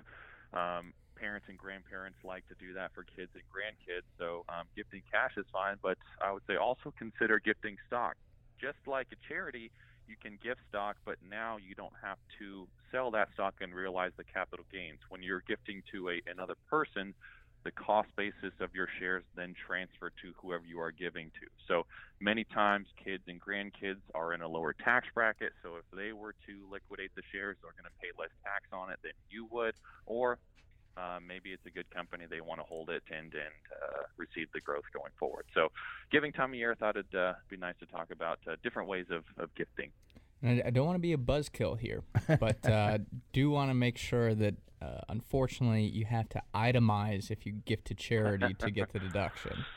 um, parents and grandparents like to do that for kids and grandkids. So um, gifting cash is fine, but I would say also consider gifting stock. Just like a charity, you can gift stock, but now you don't have to sell that stock and realize the capital gains. When you're gifting to a, another person, the cost basis of your shares then transfer to whoever you are giving to. So many times kids and grandkids are in a lower tax bracket. So if they were to liquidate the shares, they're going to pay less tax on it than you would. Or uh, maybe it's a good company they want to hold it and and uh, receive the growth going forward. So, giving time of year, I thought it'd uh, be nice to talk about uh, different ways of, of gifting. And I, don't want to be a buzzkill here, but uh, do want to make sure that uh, unfortunately you have to itemize if you gift to charity to get the deduction.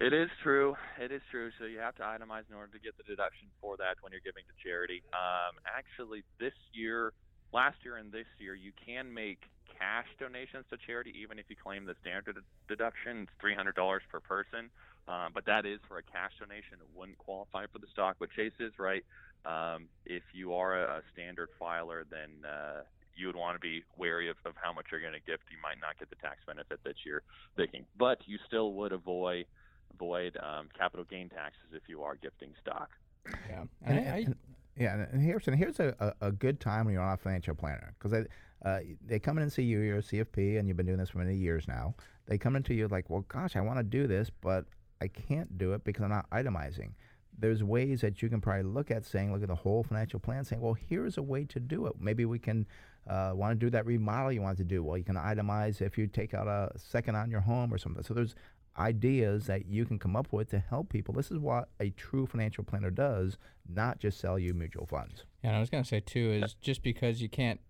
It is true. It is true. So you have to itemize in order to get the deduction for that when you're giving to charity. Um, actually, this year, last year, and this year, you can make cash donations to charity, even if you claim the standard deduction, it's three hundred dollars per person. Um, but that is for a cash donation; it wouldn't qualify for the stock. But Chase is right. Um, if you are a, a standard filer, then uh, you would want to be wary of, of how much you're going to gift. You might not get the tax benefit that you're thinking, but you still would avoid avoid um, capital gain taxes if you are gifting stock. Yeah, and, and, and, yeah, and here's here's a, a, good time when you're on a financial planner because uh, they come in and see you, you're a CFP, and you've been doing this for many years now. They come into you like, well, gosh, I want to do this, but I can't do it because I'm not itemizing. There's ways that you can probably look at saying, look at the whole financial plan, saying, well, here's a way to do it. Maybe we can uh, want to do that remodel you want to do. Well, you can itemize if you take out a second on your home or something. So there's ideas that you can come up with to help people. This is what a true financial planner does, not just sell you mutual funds. Yeah, and I was going to say too is just because you can't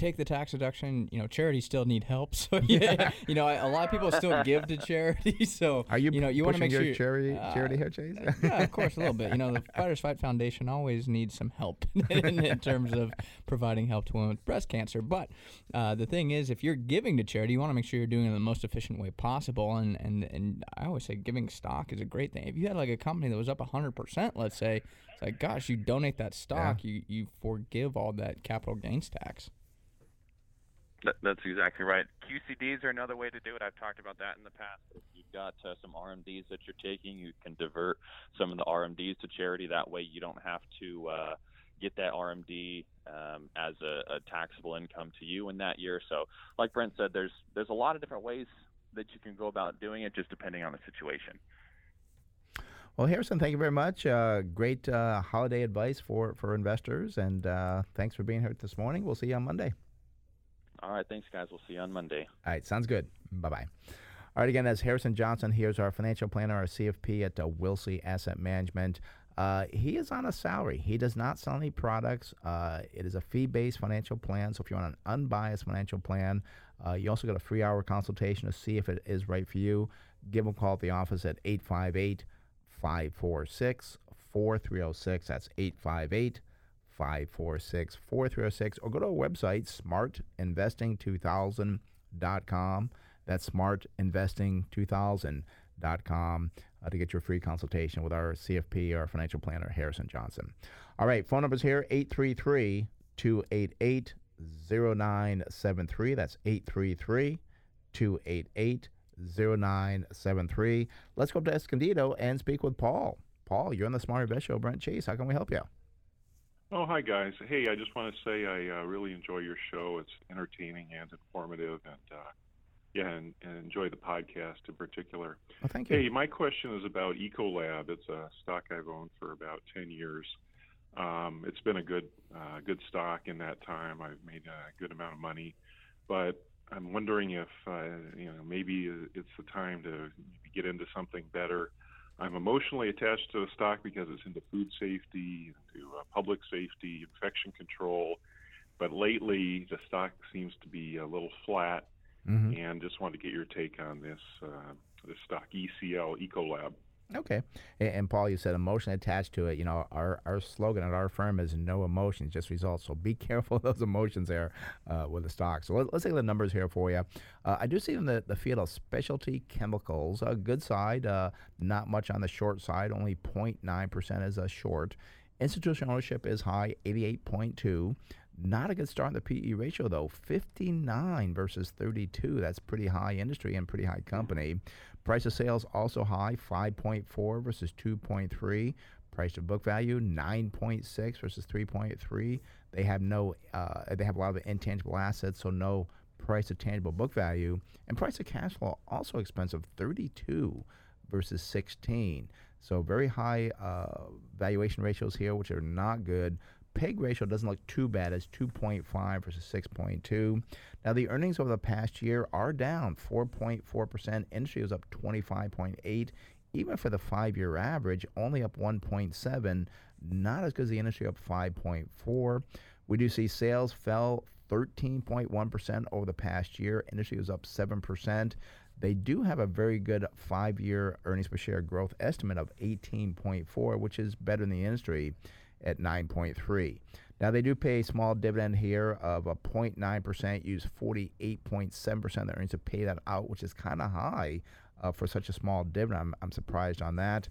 take the tax deduction. You know, charities still need help. So yeah, you know, a lot of people still give to charity. So are you? You know, you want to make your sure charity uh, charity here, Chase. yeah, of course, a little bit. You know, the Fighters Fight Foundation always needs some help in, in, terms of providing help to women with breast cancer. But uh, the thing is, if you're giving to charity, you want to make sure you're doing it in the most efficient way possible. And and and I always say giving stock is a great thing. If you had like a company that was up 100 percent, let's say, it's like, gosh, you donate that stock, yeah. you you forgive all that capital gains tax. That, that's exactly right. QCDs are another way to do it. I've talked about that in the past. If you've got uh, some RMDs that you're taking, you can divert some of the RMDs to charity. That way, you don't have to uh, get that RMD um, as a, a taxable income to you in that year. So, like Brent said, there's there's a lot of different ways that you can go about doing it, just depending on the situation. Well, Harrison, thank you very much. Uh, great uh, holiday advice for, for investors, and uh, thanks for being here this morning. We'll see you on Monday. All right. Thanks, guys. We'll see you on Monday. All right. Sounds good. Bye bye. All right. Again, that's Harrison Johnson. Here's our financial planner, our CFP at uh, Wilsey Asset Management. Uh, he is on a salary. He does not sell any products. Uh, it is a fee based financial plan. So if you want an unbiased financial plan, uh, you also get a free hour consultation to see if it is right for you. Give him a call at the office at 858 546 4306. That's 858 546 4306 or go to our website, smartinvesting2000.com. That's smartinvesting2000.com. uh, to get your free consultation with our CFP, our financial planner, Harrison Johnson. All right, phone numbers here 833 288 0973. That's 833 288 0973. Let's go up to Escondido and speak with Paul. Paul, you're on the Smart Invest Show. Brent Chase, how can we help you? Oh, hi, guys. Hey, I just want to say I uh, really enjoy your show. It's entertaining and informative, and uh, yeah, and, and enjoy the podcast in particular. Well, thank you. Hey, my question is about Ecolab. It's a stock I've owned for about 10 years. Um, it's been a good, uh, good stock in that time. I've made a good amount of money, but I'm wondering if uh, you know maybe it's the time to get into something better. I'm emotionally attached to the stock because it's into food safety, into uh, public safety, infection control. But lately, the stock seems to be a little flat, Mhm. and just wanted to get your take on this uh, this stock, ECL Ecolab. Okay. And, and Paul, you said emotion attached to it. You know, our, our slogan at our firm is no emotions, just results. So be careful of those emotions there uh, with the stock. So let, us take the numbers here for you. Uh, I do see in the, the field of specialty chemicals, a good side, uh, not much on the short side, only 0.9% is a short. Institutional ownership is high, 88.2. Not a good start in the PE ratio though, 59 versus 32. That's pretty high industry and pretty high company. Price of sales also high, 5.4 versus 2.3. Price to book value 9.6 versus 3.3. They have no, uh, they have a lot of intangible assets, so no price to tangible book value. And price to cash flow also expensive, 32 versus 16. So very high uh, valuation ratios here, which are not good. PEG ratio doesn't look too bad. It's 2.5 versus 6.2. Now the earnings over the past year are down 4.4%. Industry was up 25.8. Even for the five-year average, only up 1.7. Not as good as the industry, up 5.4. We do see sales fell 13.1% over the past year. Industry was up 7%. They do have a very good five year earnings per share growth estimate of 18.4, which is better than the industry at 9.3. Now, they do pay a small dividend here of a 0.9%, use 48.7% of the earnings to pay that out, which is kind of high uh, for such a small dividend. I'm, I'm surprised on that.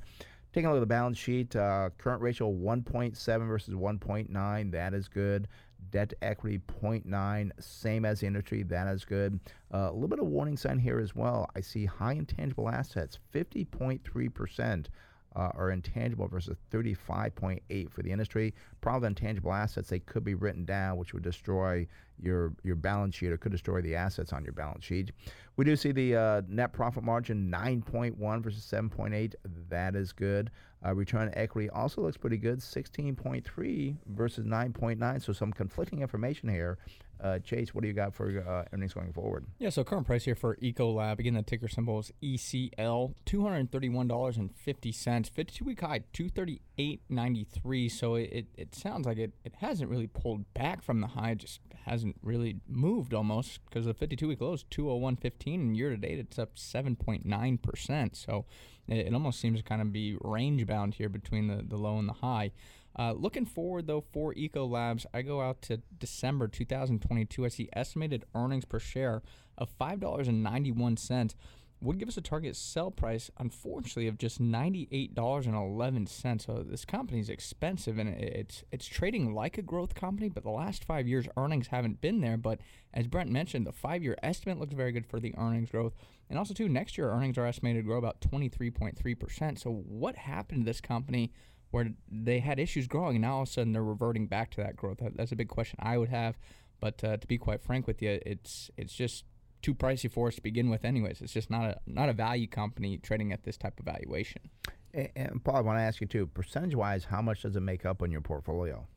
Taking a look at the balance sheet, uh, current ratio 1.7 versus 1.9. That is good. Debt to equity 0.9, same as the industry. That is good. Uh, a little bit of warning sign here as well. I see high intangible assets, 50.3%. Uh, are intangible versus 35.8 for the industry. Problem intangible assets, they could be written down, which would destroy your your balance sheet or could destroy the assets on your balance sheet. We do see the uh, net profit margin 9.1 versus 7.8. That is good. Uh, return on equity also looks pretty good, 16.3 versus 9.9. So some conflicting information here. Uh, Chase, what do you got for uh, earnings going forward? Yeah, so current price here for Ecolab, again, the ticker symbol is ECL, $231.50. 52 week high, 238.93. So it, it, it sounds like it, it hasn't really pulled back from the high, just hasn't really moved almost because the 52 week low is 201.15 and year to date it's up 7.9%. So it, it almost seems to kind of be range bound here between the, the low and the high. Uh, looking forward though for Ecolabs, I go out to December 2022. I see estimated earnings per share of five dollars and ninety one cents. Would give us a target sell price, unfortunately, of just ninety-eight dollars and eleven cents. So this company is expensive, and it's it's trading like a growth company. But the last five years, earnings haven't been there. But as Brent mentioned, the five-year estimate looks very good for the earnings growth, and also too next year earnings are estimated to grow about twenty-three point three percent. So what happened to this company? Where they had issues growing, and now all of a sudden they're reverting back to that growth. That's a big question I would have. But uh, to be quite frank with you, it's it's just too pricey for us to begin with. Anyways, it's just not a not a value company trading at this type of valuation. And, and Paul, I want to ask you too, percentage wise, how much does it make up on your portfolio?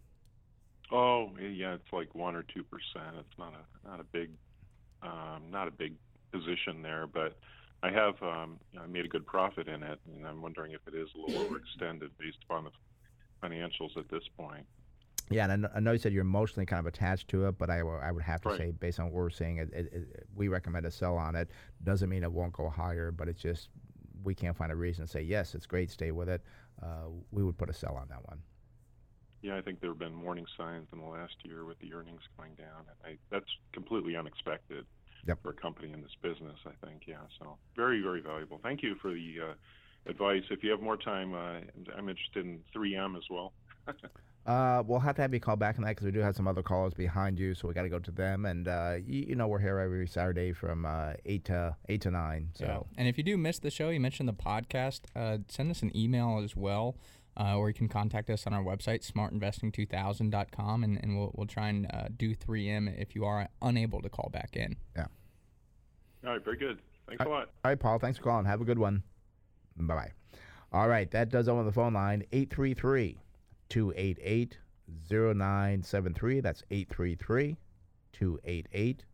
Oh, yeah, it's like one or two percent. It's not a not a big um, not a big position there, but I have um, I made a good profit in it, and I'm wondering if it is a little overextended based upon the financials at this point. Yeah, and I I know you said you're emotionally kind of attached to it, but I would have to Right. say, based on what we're seeing, it, it, it, we recommend a sell on it. Doesn't mean it won't go higher, but it's just we can't find a reason to say yes, it's great, stay with it. Uh, we would put a sell on that one. Yeah, I think there have been warning signs in the last year with the earnings going down. I, that's completely unexpected Yep. for a company in this business. I think, yeah. So very, very valuable. Thank you for the uh, advice. If you have more time, uh, I'm interested in 3M as well. Uh, we'll have to have you call back on that because we do have some other callers behind you, so we got to go to them. And uh, you, you know, we're here every Saturday from uh, eight to eight to nine. So, Yeah. And if you do miss the show, you mentioned the podcast, uh, send us an email as well, uh, or you can contact us on our website, smartinvesting2000.com, and, and we'll, we'll try and uh, do 3M if you are unable to call back in. Yeah. All right, very good. Thanks a lot. all right, Paul, thanks for calling. Have a good one. Bye bye. All right, that does it on the phone line 833 288 0973. That's 833 288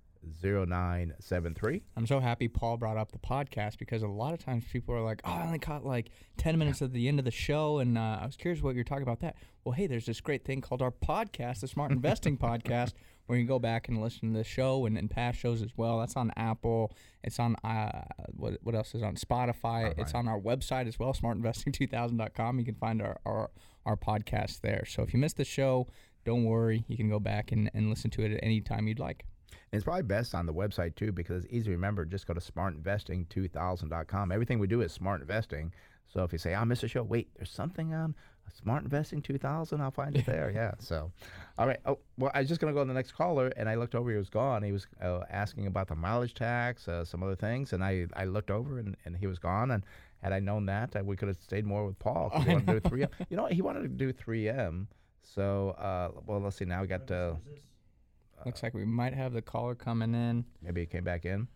0973. I'm so happy Paul brought up the podcast because a lot of times people are like, "Oh, I only caught like 10 minutes at the end of the show, and uh, I was curious what you're talking about that." Well, hey, there's this great thing called our podcast, the Smart Investing Podcast, where you can go back and listen to the show and, and past shows as well. That's on Apple. It's on uh, what what else is on Spotify? It's on our website as well, smartinvesting2000.com. You can find our, our our podcast there. So if you missed the show, don't worry, you can go back and, and listen to it at any time you'd like. And it's probably best on the website too because it's easy to remember. Just go to smartinvesting2000.com. Everything we do is smart investing. So if you say, I missed a show, wait, there's something on Smart Investing 2000. I'll find it there. yeah. So, all right. Oh, well, I was just going to go to the next caller and I looked over. He was gone. He was uh, asking about the mileage tax, uh, some other things. And I, I looked over and, and he was gone. And had I known that, uh, we could have stayed more with Paul. he wanted to do 3M. You know what? He wanted to do 3M. So, uh, well, let's see. Now we got. Uh, Looks like we might have the caller coming in. Maybe it came back in.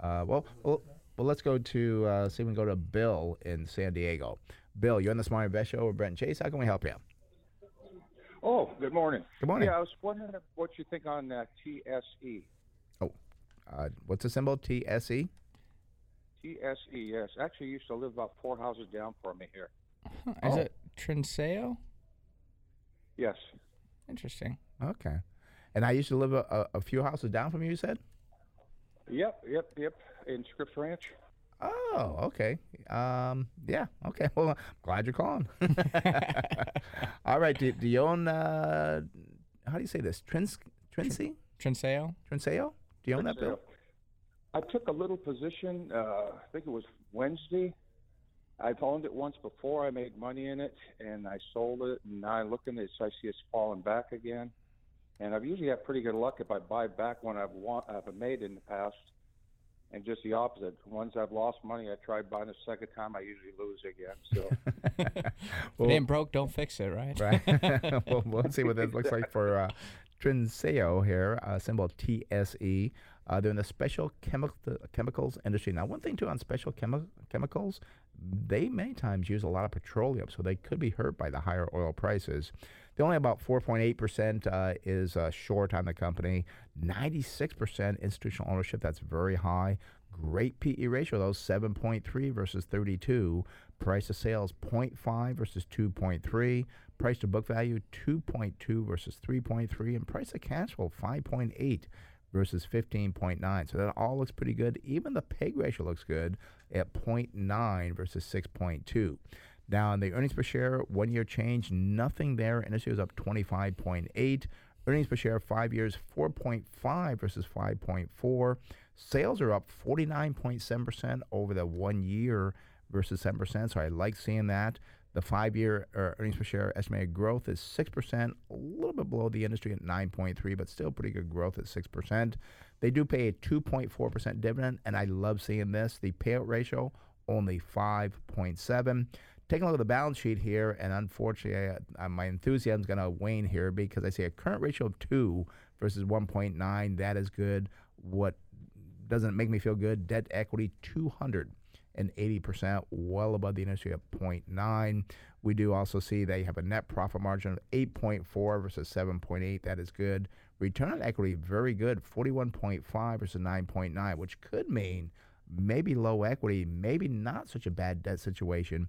Uh, well, well, well, let's go to uh, see if we can go to Bill in San Diego. Bill, you're on the Smart Invest Show with Brent and Chase. How can we help you? Oh, good morning. Good morning. Yeah, I was wondering what you think on uh, TSE. Oh, uh, what's the symbol? T S E. TSE, yes. Actually, used to live about four houses down from me here. Huh, Is Oh. it Trinseo? Yes. Interesting. Okay. And I used to live a, a, a few houses down from you. You said. Yep, yep, yep. In Scripps Ranch. Oh, okay. Um, yeah. Okay. Well, I'm glad you're calling. All right. Do, do you own? Uh, how do you say this? Trins, Trincy, Trinseo? Trinseo? Do you own that, Bill? I took a little position, uh, I think it was Wednesday. I've owned it once before. I made money in it, and I sold it. And now I look in it, so I see it's falling back again. And I've usually had pretty good luck if I buy back when I've want, I've made in the past. And just the opposite. Once I've lost money, I try buying a second time. I usually lose again. So If it ain't broke, don't fix it, right? Right. well, we'll see what this looks like for uh, Trinseo here, uh, symbol TSE. Uh, they're in the special chemical chemicals industry. Now, one thing too on special chemi- chemicals, they many times use a lot of petroleum, so they could be hurt by the higher oil prices. They only about 4.8% uh, is uh, short on the company. 96% institutional ownership. That's very high. Great PE ratio though, 7.3 versus 32. Price to sales 0.5 versus 2.3. Price to book value 2.2 versus 3.3, and price to cash flow 5.8 versus 15.9. So that all looks pretty good. Even the PEG ratio looks good at 0.9 versus 6.2. Now, the earnings per share, one year change, nothing there. Industry was up 25.8. Earnings per share, five years, 4.5 versus 5.4. Sales are up 49.7% over the one year versus 7%. So I like seeing that. The five year uh, earnings per share estimated growth is 6%, a little bit below the industry at 9.3, but still pretty good growth at 6%. They do pay a 2.4% dividend, and I love seeing this. The payout ratio, only 5.7. Taking a look at the balance sheet here, and unfortunately, uh, my enthusiasm is going to wane here because I see a current ratio of 2 versus 1.9. That is good. What doesn't make me feel good, debt equity 280%, well above the industry of 0.9. We do also see they have a net profit margin of 8.4 versus 7.8. That is good. Return on equity, very good, 41.5 versus 9.9, which could mean maybe low equity, maybe not such a bad debt situation.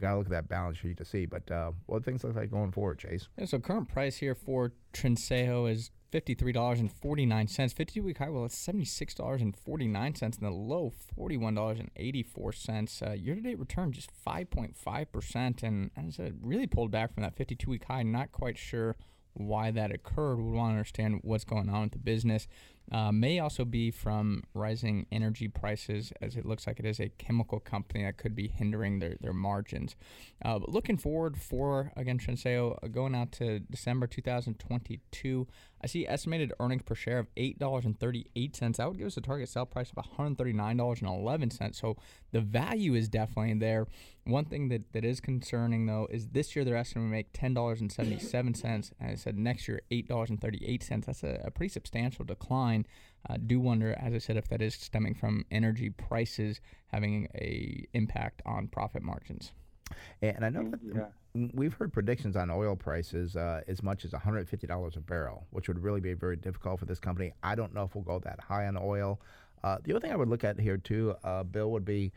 Got to look at that balance sheet to see. But uh, what things look like going forward, Chase? Yeah, so current price here for Trinseo is fifty-three dollars and forty-nine cents. Fifty-two week high, well, it's seventy-six dollars and forty-nine cents, and the low forty-one dollars and eighty-four cents. Uh, year-to-date return just five point five percent, and as I said, really pulled back from that fifty-two week high. Not quite sure why that occurred. We want to understand what's going on with the business. Uh, may also be from rising energy prices, as it looks like it is a chemical company that could be hindering their, their margins. Uh, but looking forward for, again, Trinseo, uh, going out to December 2022, I see estimated earnings per share of $8.38. That would give us a target sell price of $139.11. So the value is definitely there. One thing that, that is concerning, though, is this year they're estimating to make $10.77. And I said next year, $8.38. That's a, a pretty substantial decline. Uh, do wonder, as I said, if that is stemming from energy prices having a impact on profit margins. And I know that Yeah. We've heard predictions on oil prices uh, as much as $150 a barrel, which would really be very difficult for this company. I don't know if we'll go that high on oil. Uh, the other thing I would look at here too, uh, Bill, would be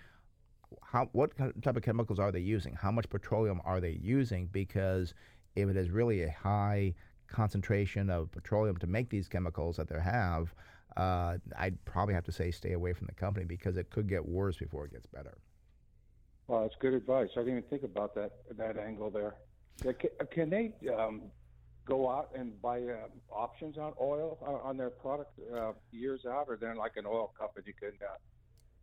how what type of chemicals are they using? How much petroleum are they using? Because if it is really a high concentration of petroleum to make these chemicals that they have, uh, I'd probably have to say stay away from the company because it could get worse before it gets better. Well, that's good advice. I didn't even think about that that angle there. Can, can they um, go out and buy uh, options on oil uh, on their product uh, years out, or they're like an oil company can? Uh,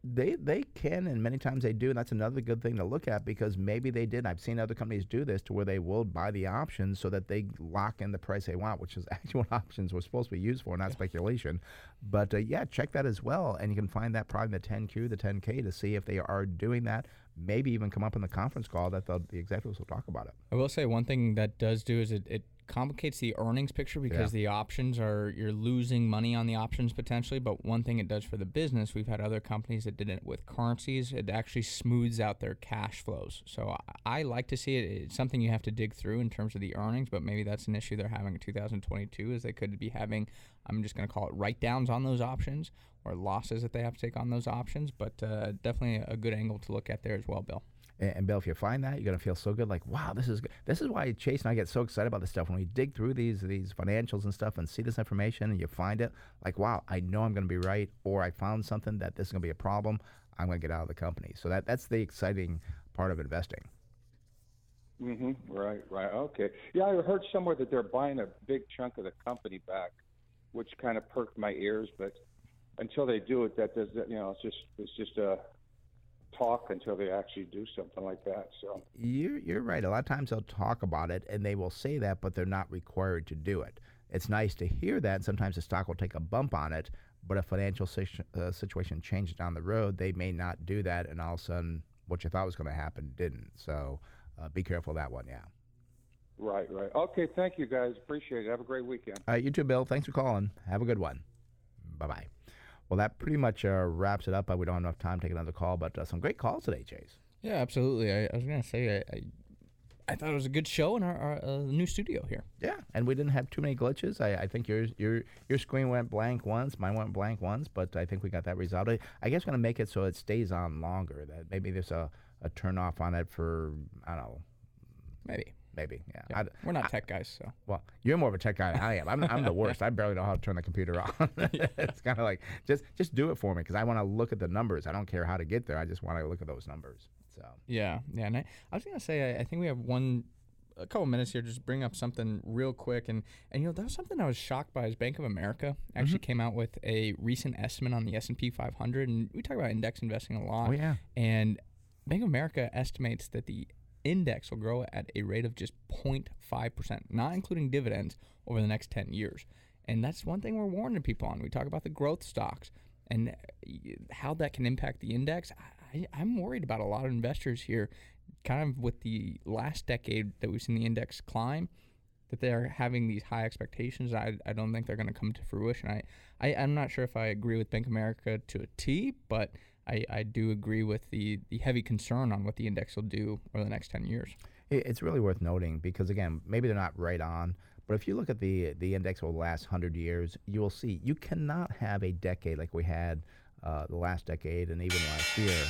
They they can, and many times they do, and that's another good thing to look at because maybe they did. I've seen other companies do this to where they will buy the options so that they lock in the price they want, which is actually what options were supposed to be used for, not speculation. But uh, yeah, check that as well, and you can find that probably in the 10Q, the 10K, to see if they are doing that. Maybe even come up in the conference call that the, executives will talk about it. I will say one thing that does do is it, it complicates the earnings picture because Yeah. the options are you're losing money on the options potentially. But one thing it does for the business, we've had other companies that did it with currencies. It actually smooths out their cash flows. So I, I like to see it. It's something you have to dig through in terms of the earnings, but maybe that's an issue they're having in 2022 is they could be having. I'm just going to call it write downs on those options or losses that they have to take on those options. But uh, definitely a good angle to look at there as well, Bill. And, Bill, if you find that, you're gonna feel so good. Like, wow, this is good. this is why Chase and I get so excited about this stuff when we dig through these these financials and stuff and see this information and you find it. Like, wow, I know I'm gonna be right, or I found something that this is gonna be a problem. I'm gonna get out of the company. So that that's the exciting part of investing. Mm-hmm. Right, right. Okay. Yeah, I heard somewhere that they're buying a big chunk of the company back, which kind of perked my ears. But until they do it, that does. You know, it's just it's just a talk until they actually do something like that. So. You're you're right. A lot of times they'll talk about it and they will say that, but they're not required to do it. It's nice to hear that. And sometimes the stock will take a bump on it, but a financial situ- uh, situation changes down the road. They may not do that, and all of a sudden, what you thought was going to happen didn't. So uh, be careful of that one. Yeah. Right, right. Okay, thank you guys. Appreciate it. Have a great weekend. All right, you too, Bill. Thanks for calling. Have a good one. Bye bye. Well, that pretty much uh, wraps it up. We don't have enough time to take another call, but uh, some great calls today, Chase. Yeah, absolutely. I, I was gonna say I, I, I thought it was a good show in our, our uh, new studio here. Yeah, and we didn't have too many glitches. I, I think your your your screen went blank once, mine went blank once, but I think we got that resolved. I, I guess we're gonna make it so it stays on longer. That maybe there's a, a turn off on it for I don't know, Maybe. Maybe yeah. Yeah. I, We're not tech guys, so well, you're more of a tech guy than I am. I'm, I'm the worst. I barely know how to turn the computer on. it's kind of like just just do it for me because I want to look at the numbers. I don't care how to get there. I just want to look at those numbers. So yeah, yeah. And I, I was gonna say I, I think we have one. A couple minutes here, just bring up something real quick, and and you know that was something I was shocked by. Is Bank of America actually Mm-hmm. came out with a recent estimate on the S and P 500, and we talk about index investing a lot. oh yeah, And Bank of America estimates that the index will grow at a rate of just 0.5%, not including dividends, over the next 10 years. And that's one thing we're warning people on. We talk about the growth stocks and uh, how that can impact the index. I, I'm worried about a lot of investors here, kind of with the last decade that we've seen the index climb, that they're having these high expectations. I, I don't think they're going to come to fruition. I, I, I'm not sure if I agree with Bank of America to a T, but I, I do agree with the, the heavy concern on what the index will do over the next 10 years. It's really worth noting because again, maybe they're not right on, but if you look at the the index over the last hundred years, you will see you cannot have a decade like we had uh, the last decade and even last year.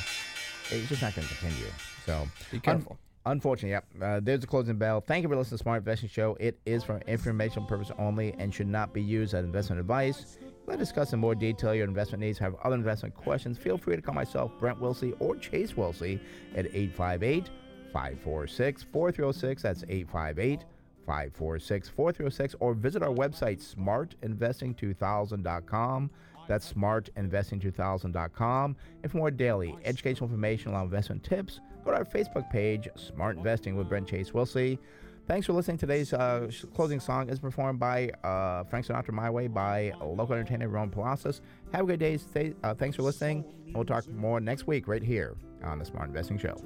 It's just not going to continue. So Be un- careful. unfortunately, yep. Uh, there's the closing bell. Thank you for listening to Smart Investing Show. It is for informational purpose only and should not be used as investment advice. Let's discuss in more detail your investment needs. Have other investment questions? Feel free to call myself, Brent Wilsey, or Chase Wilsey at 858 546 4306. That's 858 546 4306 or visit our website, smartinvesting2000.com. That's smartinvesting2000.com. And for more daily educational information on investment tips, go to our Facebook page, Smart Investing with Brent Chase Wilsey. Thanks for listening. Today's uh, closing song is performed by uh, Frank Sinatra My Way by local entertainer Ron Palacios. Have a good day. Stay, uh, thanks for listening. We'll talk more next week right here on the Smart Investing Show.